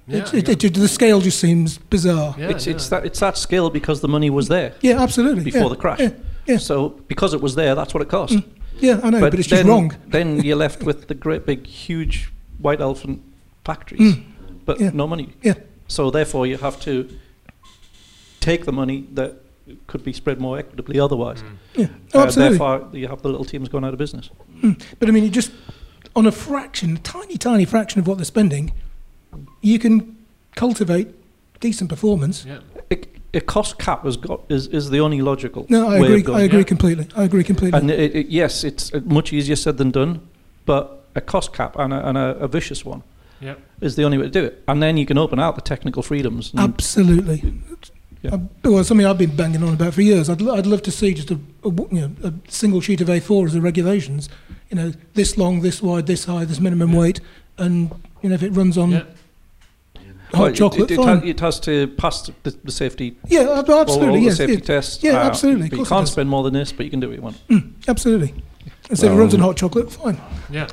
Yeah, It- it- yeah. it- the scale just seems bizarre. Yeah, it's yeah. it's that it's that skill because the money was there Yeah, absolutely. before yeah, the crash. Yeah, yeah. So because it was there, that's what it cost. Mm, yeah, I know, but, it's just wrong. then you're left with the great big huge white elephant factories, Mm, but yeah. no money. Yeah. So therefore, you have to take the money that could be spread more equitably otherwise. Mm. Yeah, oh, Uh, absolutely. therefore, you have the little teams going out of business. But I mean, it just on a fraction, a tiny, tiny fraction of what they're spending, you can cultivate decent performance. Yeah. It, a cost cap has got is, is the only logical. No, I way agree. Of going. I agree yeah. completely. I agree completely. And it, it, yes, it's uh, much easier said than done, but a cost cap and a, and a, a vicious one Yeah. is the only way to do it. And then you can open out the technical freedoms. Absolutely. Yeah. Uh, well, something I've been banging on about for years. I'd, lo- I'd love to see just a, a w- you know, a single sheet of A4 as the regulations. You know, this long, this wide, this high, this minimum weight, and you know, if it runs on Yeah. hot Well, it- chocolate, it, it, fine. it has to pass the, the safety, yeah, ab- all, absolutely. all the yes, safety yeah, tests. yeah, uh, absolutely, But you can't spend more than this, but you can do what you want. mm, absolutely. And so if it Well, runs on hot chocolate, fine. Yeah.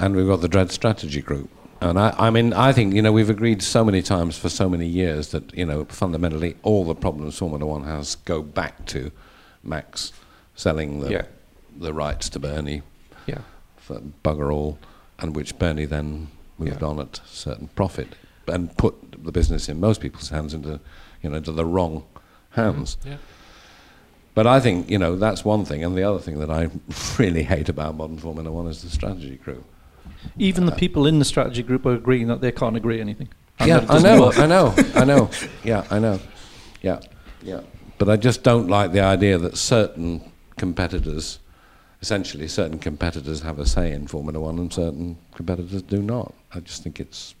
And we've got the Dread Strategy Group. And I, I mean, I think, you know, we've agreed so many times for so many years that, you know, fundamentally all the problems Formula One has go back to Max selling the, Yeah. the rights to Bernie Yeah. for bugger all, and which Bernie then moved Yeah. on at certain profit and put the business in most people's hands into, you know, into the wrong hands. Mm-hmm. Yeah. But I think, you know, that's one thing. And the other thing that I really hate about modern Formula One is the strategy crew. Even the people in the strategy group are agreeing that they can't agree anything. Yeah, I know. I know, I know. Yeah, I know. Yeah, yeah. But I just don't like the idea that certain competitors, essentially certain competitors have a say in Formula One and certain competitors do not. I just think it's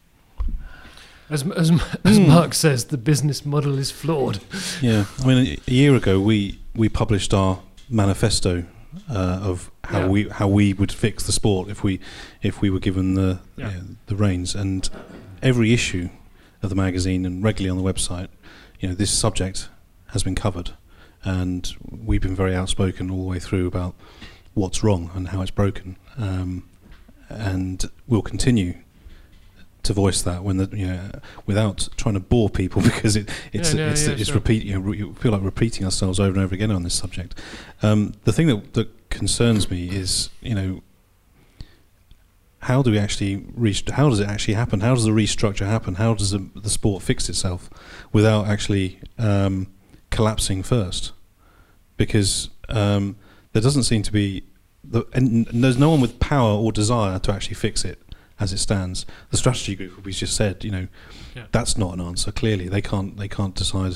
As, as, as hmm. Mark says, the business model is flawed. Yeah, I mean, a- a year ago we we published our manifesto uh, of how Yeah. we how we would fix the sport if we if we were given the Yeah. you know, the reins, and every issue of the magazine and regularly on the website, you know, this subject has been covered, and we've been very outspoken all the way through about what's wrong and how it's broken, um, and we'll continue to voice that when the you know without trying to bore people because it it's Yeah, yeah, it's yeah, it's sure. repeat you, know, re- feel like repeating ourselves over and over again on this subject. Um, the thing that that concerns me is you know how do we actually rest- how does it actually happen? How does the restructure happen? How does the, the sport fix itself without actually um, collapsing first? Because um, there doesn't seem to be the, and there's no one with power or desire to actually fix it as it stands. The strategy group, we just said, you know, Yeah. that's not an answer. Clearly, they can't they can't decide,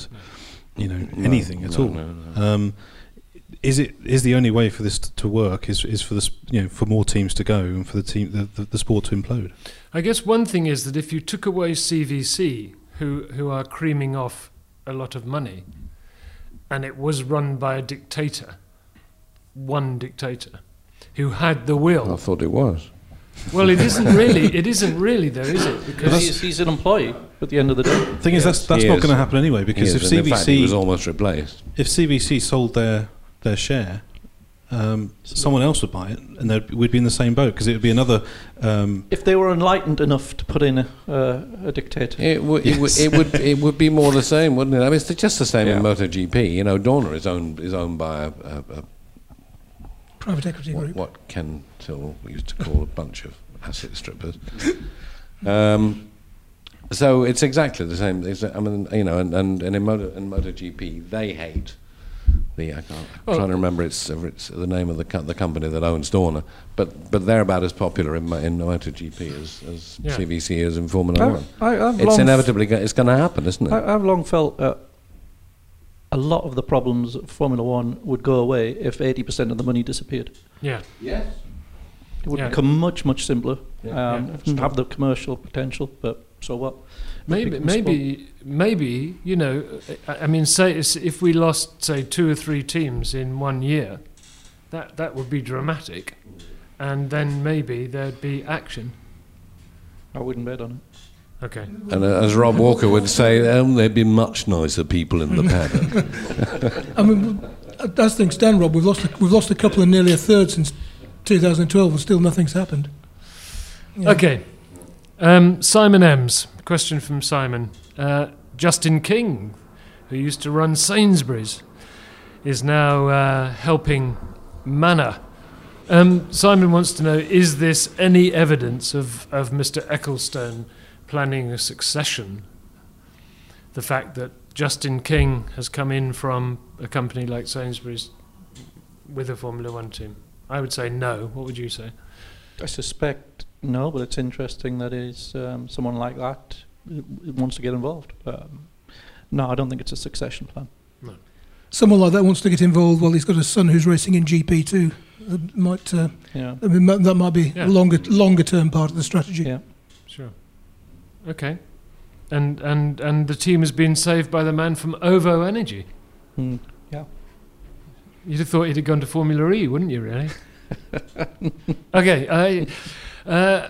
you know, No, anything at no, all. no, no. Um, is it is the only way for this t- to work is is for this you know for more teams to go and for the team the, the, the sport to implode? I guess one thing is that if you took away CVC, who who are creaming off a lot of money, and it was run by a dictator, one dictator, who had the will. I thought it was. Well, it isn't really. It isn't really, though, is it? Because Because he's, he's an employee at the end of the day. The thing is that's that's not going to happen anyway because Yes, if and in fact, it was CVC almost replaced. if CVC sold their their share. Um, someone else would buy it, and there'd- we'd be in the same boat because it would be another. Um, If they were enlightened enough to put in a, uh, a dictator. It, would it, would it would it would be more the same, wouldn't it? I mean, it's just the same Yeah. in MotoGP. You know, Dorna is owned is owned by a, a, a Private equity what, group. what Ken Till used to call a bunch of asset strippers. Um, so it's exactly the same. It's, I mean, you know, and, and, and in, Moto, in MotoGP, they hate the. I can't, I'm Well- trying to remember it's, it's the name of the co- the company that owns Dorna, but but they're about as popular in, in MotoGP as, as Yeah. CVC is in Formula I, One. I, I've It's inevitably go- it's going to happen, isn't it? I, I've long felt uh, a lot of the problems of Formula One would go away if 80% of the money disappeared. yeah, yes. It would Yeah. become much, much simpler. Yeah. Um, Yeah. and have the commercial potential, but so what? maybe, Become maybe, maybe. You know, I, I mean, say if we lost, say, two or three teams in one year, that that would be dramatic, and then maybe there'd be action. I wouldn't bet on Okay. And uh, as Rob Walker would say, um, there'd be much nicer people in the paddock. I mean, as things stand, Rob, we've lost a, we've lost a couple and nearly a third since 2012, and still nothing's happened. You know, Okay. Um, Simon Ems. Question from Simon. Uh, Justin King, who used to run Sainsbury's, is now uh, helping Manor. Um, Simon wants to know is this any evidence of, of Mr. Ecclestone planning a succession? The fact that Justin King has come in from a company like Sainsbury's with a Formula One team? I would say no. What would you say? I suspect no, but it's interesting that is um, someone like that who- who wants to get involved. Um, no, I don't think it's a succession plan. No. Someone like that wants to get involved while he's got a son who's racing in GP2. Uh, might uh, Yeah. I mean, that might be Yeah. a longer longer term part of the strategy. Yeah. Sure. Okay. And and and the team has been saved by the man from OVO Energy. Mm, yeah. You'd have thought he'd have gone to Formula E, wouldn't you? Really? okay. I, uh,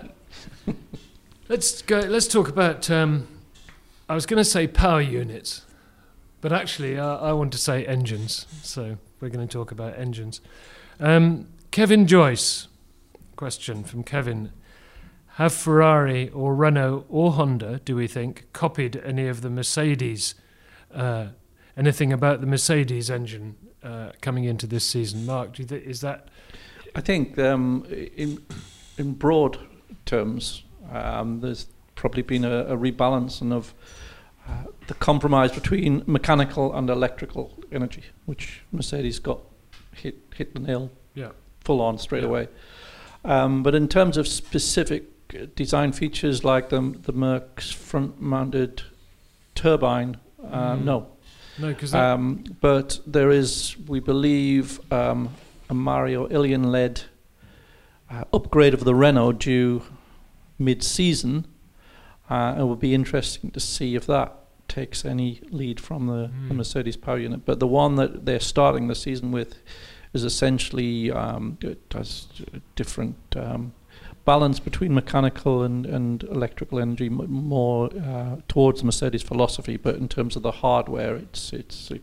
let's go. Let's talk about. Um, I was going to say power units, but actually, uh, I want to say engines. So we're going to talk about engines. Um, Kevin Joyce, question from Kevin: Have Ferrari or Renault or Honda, do we think, copied any of the Mercedes? Uh, anything about the Mercedes engine uh, coming into this season. Mark, do you think is that I think um, in in broad terms, um, there's probably been a, a rebalancing of uh, the compromise between mechanical and electrical energy, which Mercedes got hit hit the nail Yeah. full on straight Yeah. away. Um, but in terms of specific design features like the the Merc's front-mounted turbine, uh, Mm. no. no? Because Um, but there is, we believe, um, a Mario Illien led uh, upgrade of the Renault due mid season. Uh, it would be interesting to see if that takes any lead from the, the Mm. Mercedes power unit. But the one that they're starting the season with is essentially um, it has a different um, balance between mechanical and, and electrical energy, m- more uh, towards Mercedes philosophy. But in terms of the hardware, it's it's a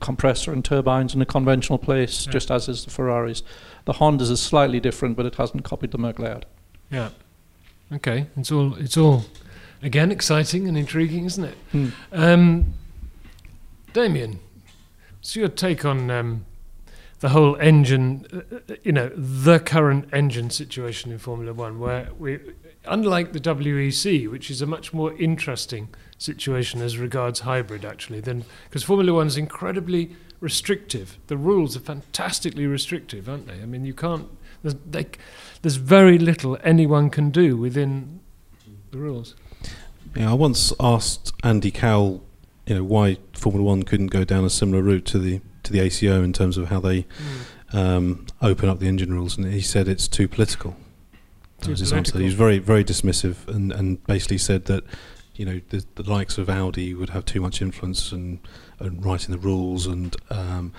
compressor and turbines in a conventional place, Yeah. just as is the Ferraris. The Hondas is slightly different, but it hasn't copied the Merc layout. yeah, okay, it's all it's all again exciting and intriguing, isn't it? Hmm. Um, Damien, what's your take on um, the whole engine? uh, You know, the current engine situation in Formula One, where we, unlike the WEC, which is a much more interesting situation as regards hybrid, actually, than because Formula One is incredibly restrictive. The rules are fantastically restrictive, aren't they? I mean, you can't. There's, they, there's very little anyone can do within the rules. Yeah, I once asked Andy Cowell, you know, why Formula One couldn't go down a similar route to the to the ACO in terms of how they um, open up the engine rules, and he said it's too political. That Too was his answer. political. He was very very dismissive, and, and basically said that you know the, the likes of Audi would have too much influence and, and writing the rules, and um,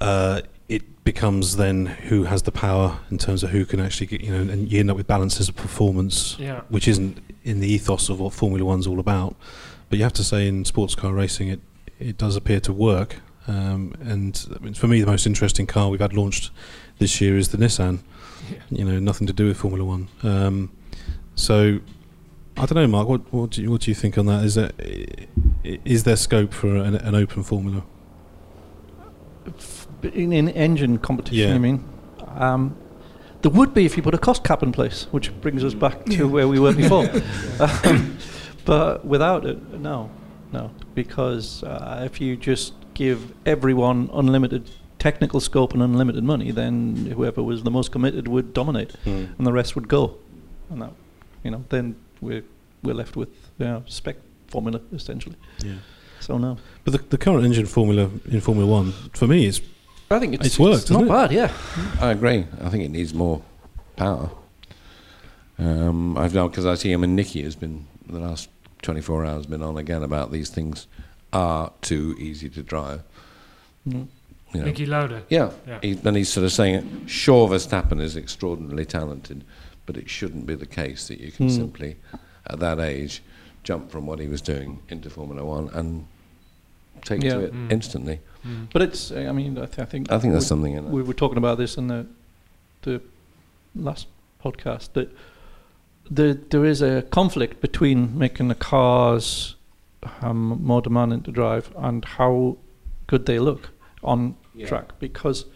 uh, it becomes then who has the power in terms of who can actually get you know, and you end up with balances of performance Yeah. which isn't in the ethos of what Formula One's all about. But you have to say in sports car racing, it it does appear to work. Um, and for me, the most interesting car we've had launched this year is the Nissan. Yeah. You know, nothing to do with Formula One. Um, so I don't know, Mark. What what do you, what do you think on that? Is there there scope for an, an open formula? In, in engine competition, Yeah. I mean. Um, there would be if you put a cost cap in place, which brings us back to Yeah. where we were before. Um, but without it, no, no, because uh, if you just give everyone unlimited technical scope and unlimited money, then whoever was the most committed would dominate, and the rest would go, and that, you know, then we're we're left with you know, spec formula essentially. Yeah. So no, But the, the current engine formula in Formula One, for me, is I think it's It's worked, not hasn't it? bad, yeah. I agree. I think it needs more power. Um, I've now because I see him and Niki has been the last 24 hours been on again about these things are too easy to drive. Mm. You know. Niki Lauda. Yeah, Yeah. He, then he's sort of saying, it, sure, Verstappen is extraordinarily talented, but it shouldn't be the case that you can Hmm. simply, at that age, jump from what he was doing into Formula One and take Yeah. to it Hmm. instantly. Mm. But it's, I mean, I, th- I think I think there's something in it. we were talking about this in the the last podcast that there there is a conflict between making the cars um, more demanding to drive and how good they look on track. Because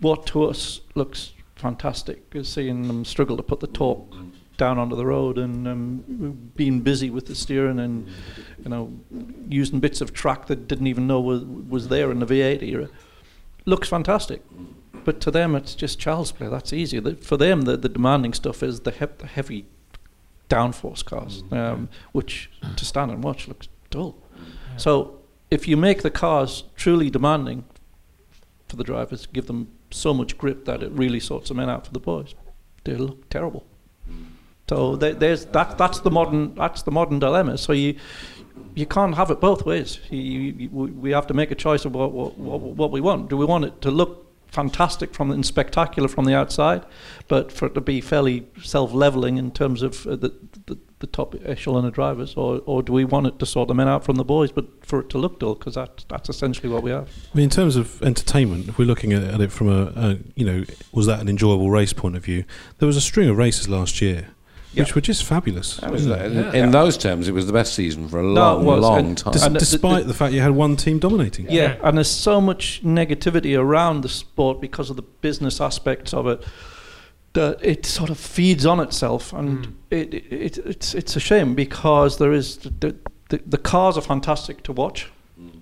what to us looks fantastic is seeing them struggle to put the torque down onto the road and um, being busy with the steering and you know using bits of track that didn't even know was, was there in the V8 era. Looks fantastic. But to them it's just child's play. That's easy The- for them the, the demanding stuff is the, he- the heavy downforce cars um, which to stand and watch looks dull. So if you make the cars truly demanding for the drivers, give them so much grip that it really sorts the men out for the boys, they look terrible. So there, there's that. That's the modern. That's the modern dilemma. So you you can't have it both ways. You, you, we have to make a choice of what, what, what, what we want. Do we want it to look fantastic from and spectacular from the outside, but for it to be fairly self-leveling in terms of uh, the, the, the top echelon of drivers, or, or do we want it to sort the men out from the boys, but for it to look dull? Because that, that's essentially what we have. I mean, in terms of entertainment, if we're looking at, at it from a, a, you know, was that an enjoyable race point of view? There was a string of races last year, which were just fabulous. That was wasn't the- it? in those terms, it was the best season for a long, it was, long and time. Des- And the- despite the- the, fact you had one team dominating. Yeah, Yeah. and there's so much negativity around the sport because of the business aspects of it that it sort of feeds on itself, and Mm. it, it, it it's it's a shame because there is the the, the cars are fantastic to watch,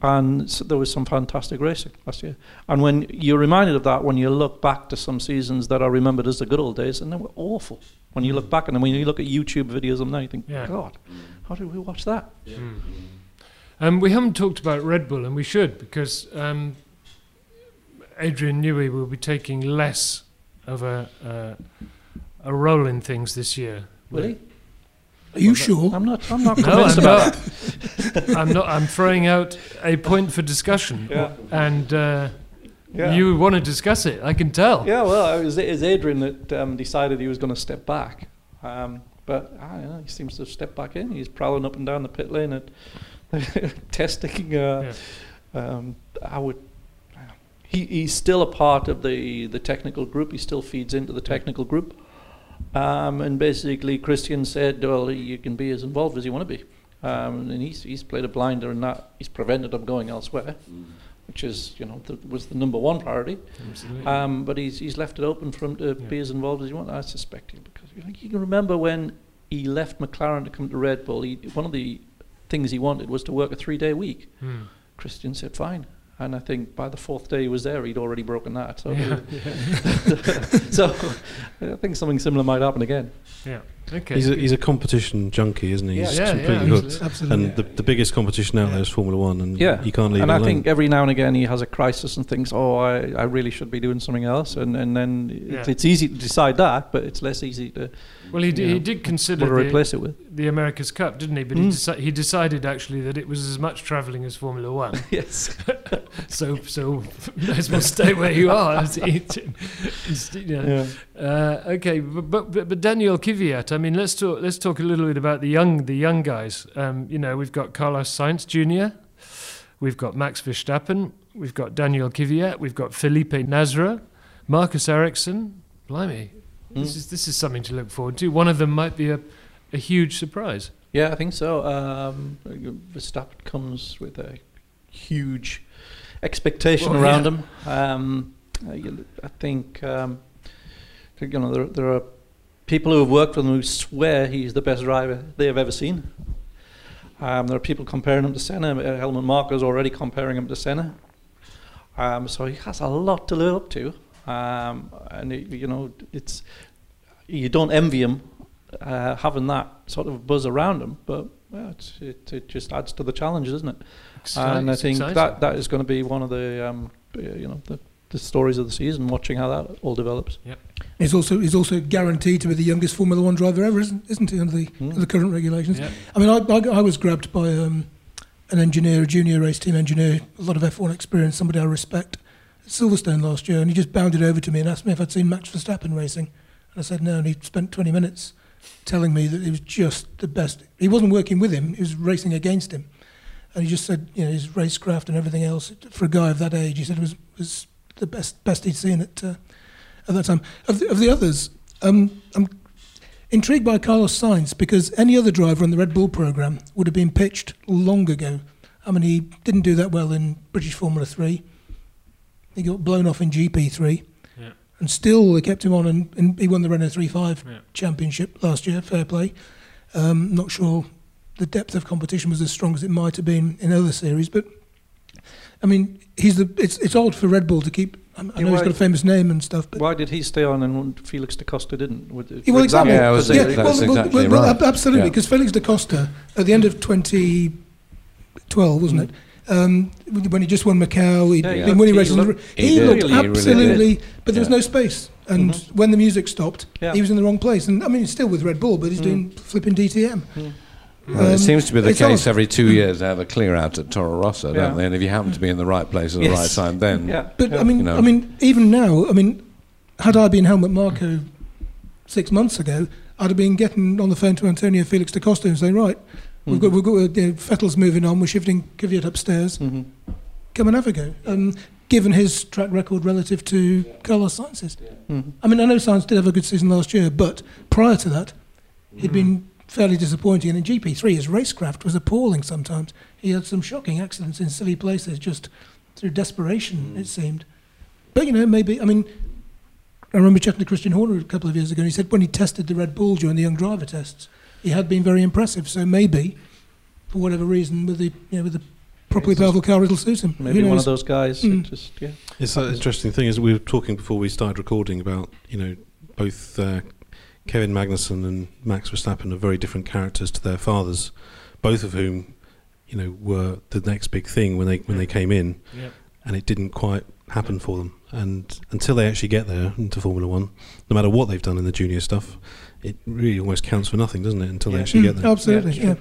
and so there was some fantastic racing last year. And when you're reminded of that, when you look back to some seasons that are remembered as the good old days, and they were awful. When you look back and then when you look at YouTube videos of them now, you think, Yeah. God, how did we watch that? Mm. Um, we haven't talked about Red Bull, and we should because um, Adrian Newey will be taking less of a uh, a role in things this year. Will he? Are you sure? I'm not. I'm not No, convinced I'm about not. I'm not. I'm throwing out a point for discussion, Yeah. and uh, Yeah. you want to discuss it. I can tell. Yeah, well, it was, it was Adrian that um, decided he was going to step back. Um, but I don't know, he seems to have stepped back in. He's prowling up and down the pit lane and testing. Uh, um, I would. He, he's still a part of the, the technical group. He still feeds into the technical group. Um, and basically, Christian said, "Well, you can be as involved as you want to be." Um, and he's he's played a blinder in that he's prevented him going elsewhere, which is you know was the number one priority. Absolutely. Um, but he's he's left it open for him to Yeah. be as involved as he wants. I suspect him because you, know, you can remember when he left McLaren to come to Red Bull. He, one of the things he wanted was to work a three-day week. Hmm. Christian said fine, and I think by the fourth day he was there, he'd already broken that. So, Yeah. so I think something similar might happen again. yeah. Okay. He's a, he's a competition junkie, isn't he? Yeah. He's Yeah, yeah, hooked. absolutely. Absolutely. And the, the biggest competition out Yeah. there is Formula One, and Yeah. you can't leave and I alone. think every now and again he has a crisis and thinks, "Oh, I, I really should be doing something else," and and then it's, Yeah. it's easy to decide that, but it's less easy to well, he, d- you he know, did what consider to the, replace it with. the America's Cup, didn't he? But he, Mm. deci- he decided actually that it was as much travelling as Formula One. yes. so so may as well stay where you are. It's- it's- you know. Yeah. Uh, okay, but, but but Daniel Kvyat. I mean, let's talk. Let's talk a little bit about the young the young guys. Um, you know, we've got Carlos Sainz Jr. We've got Max Verstappen. We've got Daniel Kvyat. We've got Felipe Nasr, Marcus Ericsson. Blimey, this Mm. is this is something to look forward to. One of them might be a, a huge surprise. Yeah, I think so. Um, Verstappen comes with a huge expectation Well, around yeah. him. Um, I think um, you know there, there are people who have worked with him who swear he's the best driver they have ever seen. Um, there are people comparing him to Senna. Uh, Helmut Marko is already comparing him to Senna. Um, so he has a lot to live up to, um, and it, you know it's you don't envy him uh, having that sort of buzz around him, but well, it, it just adds to the challenge, doesn't it? Exci- and I think exciting. that that is going to be one of the um, uh, you know the, the stories of the season, watching how that all develops. He's also he's also guaranteed to be the youngest Formula One driver ever, isn't, isn't he, under the, Hmm. the current regulations? Yeah. I mean, I, I, I was grabbed by um, an engineer, a junior race team engineer, a lot of F1 experience, somebody I respect, at Silverstone last year, and he just bounded over to me and asked me if I'd seen Max Verstappen racing. And I said no, and he spent 20 minutes telling me that he was just the best. He wasn't working with him, he was racing against him. And he just said, you know, his racecraft and everything else, for a guy of that age, he said it was, was the best best he'd seen at, uh, at that time. Of the, of the others, um, I'm intrigued by Carlos Sainz because any other driver on the Red Bull program would have been pitched long ago. I mean, he didn't do that well in British Formula 3. He got blown off in GP3. Yeah. And still, they kept him on, and, and he won the Renault 3.5 Yeah. championship last year. Fair play. Um, not sure the depth of competition was as strong as it might have been in other series, but I mean, he's the. It's it's odd for Red Bull to keep. I, I Yeah, know he's why- got a famous name and stuff, but Why did he stay on and Felix da Costa didn't? Would- Yeah, well, exactly. example, Yeah, was because saying they- That's well, well, exactly well, right. ab- absolutely, Yeah. because Felix da Costa, at the end of 2012, wasn't it? Um, when he just won Macau, he'd Yeah, yeah. been winning He races. looked- he, he looked Really, really absolutely, did. but there was Yeah. no space. And Mhm. when the music stopped, Yeah. he was in the wrong place. And I mean, he's still with Red Bull, but he's Mm. doing flipping DTM. Well, Um, it seems to be the case odd. every two years they have a clear out at Toro Rosso, Yeah. don't they? And if you happen to be in the right place at the Yes. right time, then Yeah. But yeah. I mean, You know. I mean, even now, I mean, had I been Helmut Marko six months ago, I'd have been getting on the phone to Antonio Felix da Costa and saying, right, we've got, Mhm. we've got, uh, you know, Vettel's moving on, we're shifting Kvyat upstairs, Mhm. come and have a go. Um, given his track record relative to Carlos Sainz's. Mhm. I mean, I know Sainz did have a good season last year, but prior to that, he'd been fairly disappointing. And in GP3, his racecraft was appalling sometimes. He had some shocking accidents in silly places just through desperation, it seemed. But, you know, maybe, I mean, I remember chatting to Christian Horner a couple of years ago, and he said when he tested the Red Bull during the young driver tests, he had been very impressive. So maybe, for whatever reason, with the, you know, with the properly it's powerful car, it'll suit him. Maybe one of those guys. Mm. that Just yeah. It's an interesting thing is we were talking before we started recording about you know both uh, Kevin Magnussen and Max Verstappen are very different characters to their fathers, both of whom you know were the next big thing when they when they came in, Yeah. and it didn't quite happen for them. And until they actually get there into Formula One, no matter what they've done in the junior stuff, it really almost counts for nothing, doesn't it? Until they actually Mm, get there. absolutely, Yeah, yeah.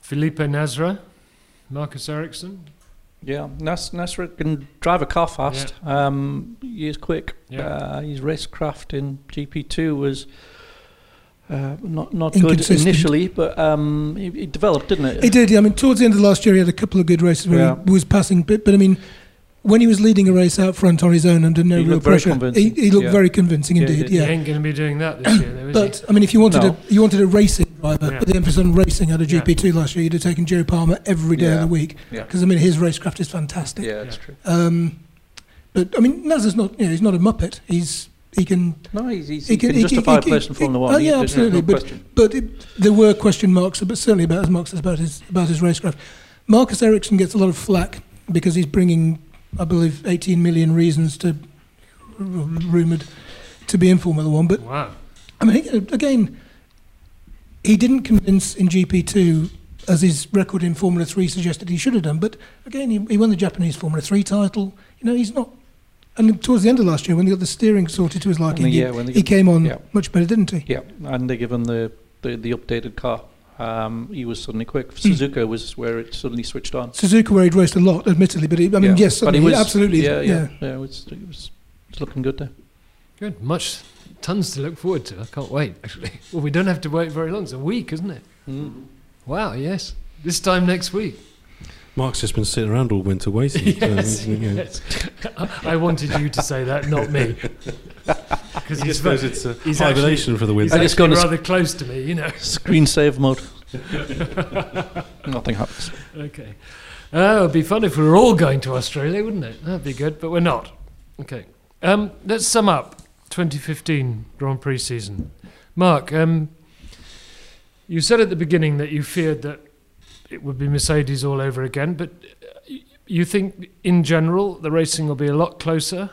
Felipe Nasr, Marcus Ericsson. Yeah, Nas- Nasr can drive a car fast. Um, he is quick. Yeah. Uh, his racecraft in GP2 was uh, not not good initially, but um, he, he developed, didn't it? He did. Yeah, I mean, towards the end of last year, he had a couple of good races where Yeah. he was passing. But, but I mean, when he was leading a race out front on his own under no He real looked very pressure, he, convincing. he looked Yeah. very convincing Yeah, indeed. did. Yeah. He ain't going to be doing that this year, though, is But I mean, if you wanted No. a you wanted a racing driver, Yeah. put the emphasis on racing out of Yeah. GP2 last year, you'd have taken Joe Palmer every day of the week Yeah. because I mean his racecraft is fantastic. Yeah, it's Yeah. true. Um, but I mean, Nasr's not you know he's not a muppet. He's he can No, he's, he's, He he can- can, justify he- a place in he- Formula oh, One. yeah, There's absolutely, No but- question. But it, there were question marks, but certainly about as much as about his about his racecraft. Marcus Ericsson gets a lot of flack because he's bringing, I believe, 18 million reasons to r- rumored to be in Formula One. But Wow. I mean, again, he didn't convince in GP2 as his record in Formula Three suggested he should have done. But again, he, he won the Japanese Formula Three title. You know, he's not. And towards the end of last year, when they got the steering sorted to his liking, And he, yeah, when he came on yeah. much better, didn't he? Yeah, and they give him the, the, the updated car. Um, he was suddenly quick. Suzuka was where it suddenly switched on. Suzuka, where he'd raced a lot, admittedly, but he, I mean, Yeah. yes, but he was absolutely, Yeah, yeah, yeah. it, was, it was it's looking good there. Good. Much, tons to look forward to. I can't wait, actually. Well, we don't have to wait very long. It's a week, isn't it? Wow, yes. This time next week. Mark's just been sitting around all winter waiting. Yes, so, you know. yes. I wanted you to say that, not me. Because He he's, just knows it's a he's hibernation for the he's winter. I just actually gonna s- rather close to me, you know. Screen save mode. Nothing happens. Okay. Oh, it would be fun if we were all going to Australia, wouldn't it? That'd be good, but we're not. Okay. Um, let's sum up 2015 Grand Prix season. Mark, um, you said at the beginning that you feared that it would be Mercedes all over again, but uh, you think in general the racing will be a lot closer?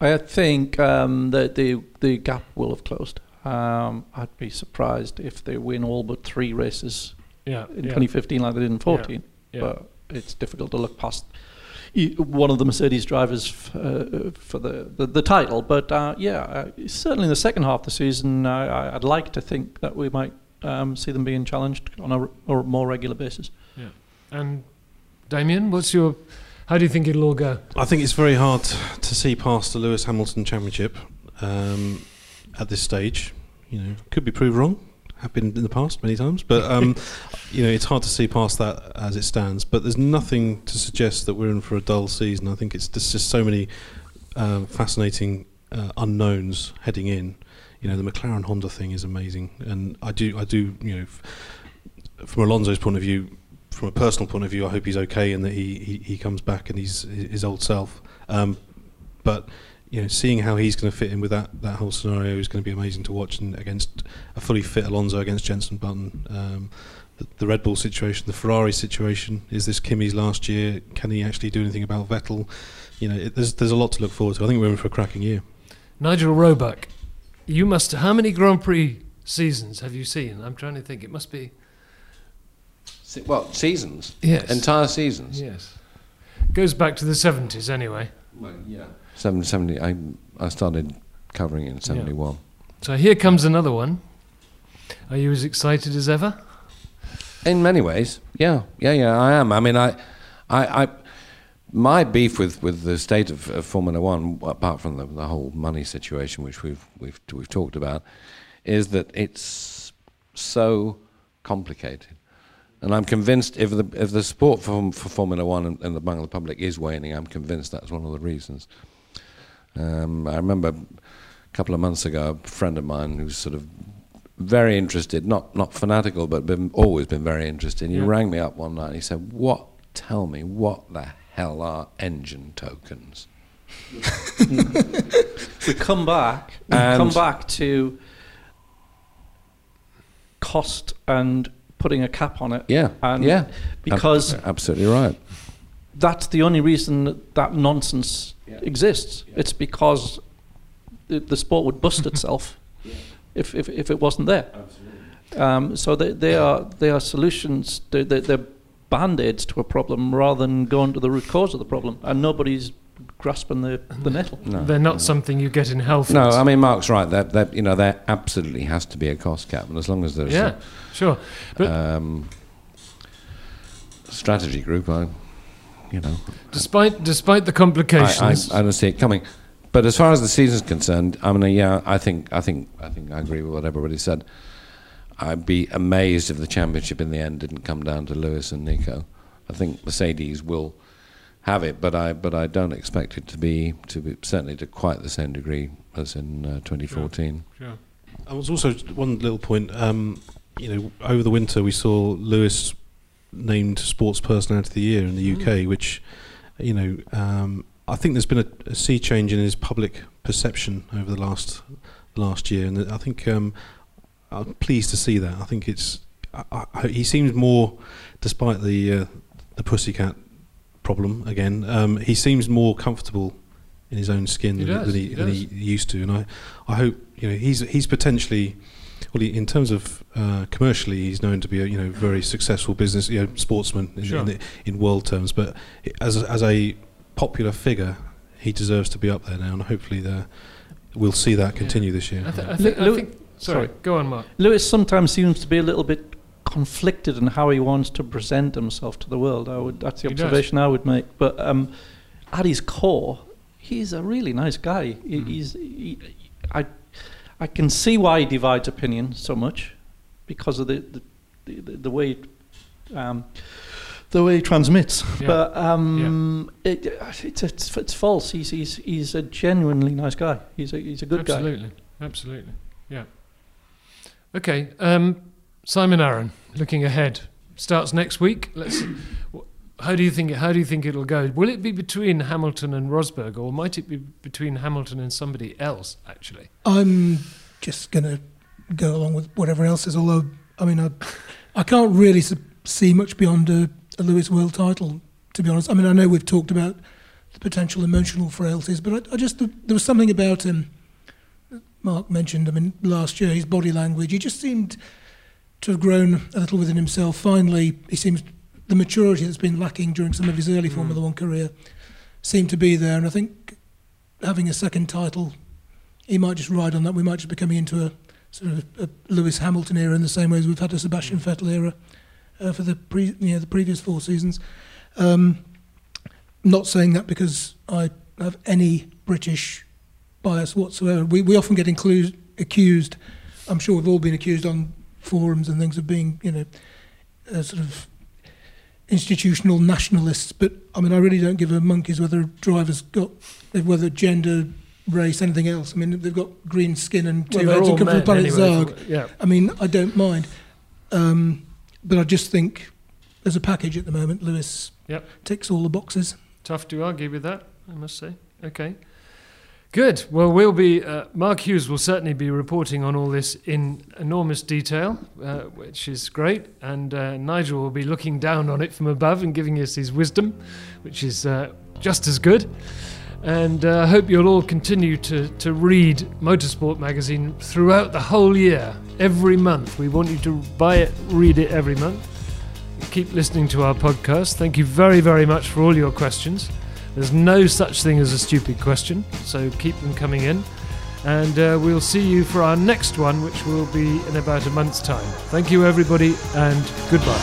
I think um, that the the gap will have closed. Um, I'd be surprised if they win all but three races Yeah. in yeah, 2015 like they did in 14. yeah. But it's difficult to look past one of the Mercedes drivers f- uh, for the, the, the title. But uh, yeah, uh, certainly in the second half of the season, I I- I'd like to think that we might um, see them being challenged on a, r- or more regular basis. Yeah. And Damien, what's your. How do you think it'll all go? I think it's very hard to see past the Lewis Hamilton Championship um, at this stage. You know, could be proved wrong. Have been in the past many times, but um, you know, it's hard to see past that as it stands. But there's nothing to suggest that we're in for a dull season. I think it's there's just so many um, fascinating uh, unknowns heading in. You know, the McLaren Honda thing is amazing, and I do I do you know, f- from Alonso's point of view, from a personal point of view, I hope he's okay and that he, he, he comes back and he's his old self. Um, but you know, seeing how he's going to fit in with that, that whole scenario is going to be amazing to watch. And against a fully fit Alonso against Jenson Button, um, the, the Red Bull situation, the Ferrari situation, is this Kimi's last year? Can he actually do anything about Vettel? You know, it, there's there's a lot to look forward to. I think we're in for a cracking year. Nigel Roebuck, you must. How many Grand Prix seasons have you seen? I'm trying to think. It must be Se- Well, seasons. Yes. Entire seasons. Yes. Goes back to the 70s anyway. Well, yeah. 70, 70 I, I started covering it in 71. So here comes another one. Are you as excited as ever? In many ways, yeah, yeah, yeah, I am. I mean, I, I, I my beef with, with the state of, of Formula One, apart from the, the whole money situation, which we've we've we've talked about, is that it's so complicated. And I'm convinced if the if the support for, for Formula One and, and among the public is waning, I'm convinced that's one of the reasons. Um, I remember a couple of months ago, a friend of mine who's sort of very interested, not not fanatical, but been, always been very interested. He Yeah. rang me up one night and he said, "What? Tell me, what the hell are engine tokens?" we come back, we And- come back to cost and putting a cap on it. Yeah, And yeah, because Ab- absolutely right. that's the only reason that, that nonsense Yeah. exists. It's because the, the sport would bust itself if, if, if it wasn't there. Um, so they, they are they are solutions. They're, they're, they're band aids to a problem rather than going to the root cause of the problem. And nobody's grasping the, the nettle. No, They're not no. something you get in health. No, I mean Mark's right. That that you know there absolutely has to be a cost cap, and as long as there's yeah, sure. But um, strategy group, I you know despite despite the I, I, complications, I don't see it coming. But as far as the season's concerned, I mean, yeah, I think, I think, I think I agree with what everybody said. I'd be amazed if the championship in the end didn't come down to Lewis and Nico. I think Mercedes will have it, but I, but I don't expect it to be, to be certainly to quite the same degree as in uh, 2014. Sure. I was also one little point. Um, you know, over the winter we saw Lewis named Sports Personality of the Year in the UK, which, you know, um, I think there's been a, a sea change in his public perception over the last last year, and I think um, I'm pleased to see that. I think it's I, I, he seems more, despite the uh, the pussycat problem again, um, he seems more comfortable in his own skin He than, does, than, he, he than he used to, and I I hope you know he's he's potentially well he, in terms of uh, commercially he's known to be a you know very successful business you know sportsman in, Sure. in, the, in world terms but as a, as a popular figure he deserves to be up there now and hopefully the, we'll see that continue this year I, th- I, Lu- think, I think. Sorry, sorry. go on, Mark. Lewis sometimes seems to be a little bit conflicted in how he wants to present himself to the world. I would that's the He does. observation I would make. But um, at his core, he's a really nice guy. He, Mhm. He's he, I I can see why he divides opinion so much because of the the, the, the way um, the way he transmits. Yeah. But um, it, it's, it's it's false. He's he's he's a genuinely nice guy. He's a he's a good guy. absolutely, absolutely. Yeah. Okay, um, Simon Arron, looking ahead, starts next week. Let's. How do you think? How do you think it'll go? Will it be between Hamilton and Rosberg, or might it be between Hamilton and somebody else? Actually, I'm just going to go along with whatever else is. Although, I mean, I, I can't really see much beyond a, a Lewis World title, to be honest. I mean, I know we've talked about the potential emotional frailties, but I, I just there was something about him. Mark mentioned. I mean, last year his body language. He just seemed to have grown a little within himself. Finally, he seems the maturity that's been lacking during some of his early Mm. Formula One career seemed to be there, and I think having a second title he might just ride on that. We might just be coming into a sort of a Lewis Hamilton era in the same way as we've had a Sebastian Vettel era uh, for the pre, you know, the previous four seasons. Um, not saying that because I have any British bias whatsoever. We we often get inclu- accused. I'm sure we've all been accused on forums and things of being you know uh, sort of institutional nationalists. But I mean, I really don't give a monkeys whether a driver's got whether gender, race, anything else. I mean, they've got green skin and two Well, heads and come from the planet anyway, Zarg. Yeah, I mean, I don't mind. Um, but I just think there's a package at the moment. Lewis Yep. ticks all the boxes. tough to argue with that, I must say. Okay. Good. Well, we'll be. Uh, Mark Hughes will certainly be reporting on all this in enormous detail, uh, which is great. And uh, Nigel will be looking down on it from above and giving us his wisdom, which is uh, just as good. And uh, I hope you'll all continue to, to read Motorsport magazine throughout the whole year, every month. We want you to buy it, read it every month. keep listening to our podcast. Thank you very, very much for all your questions. There's no such thing as a stupid question, so keep them coming in. And uh, we'll see you for our next one, which will be in about a month's time. Thank you, everybody, and goodbye.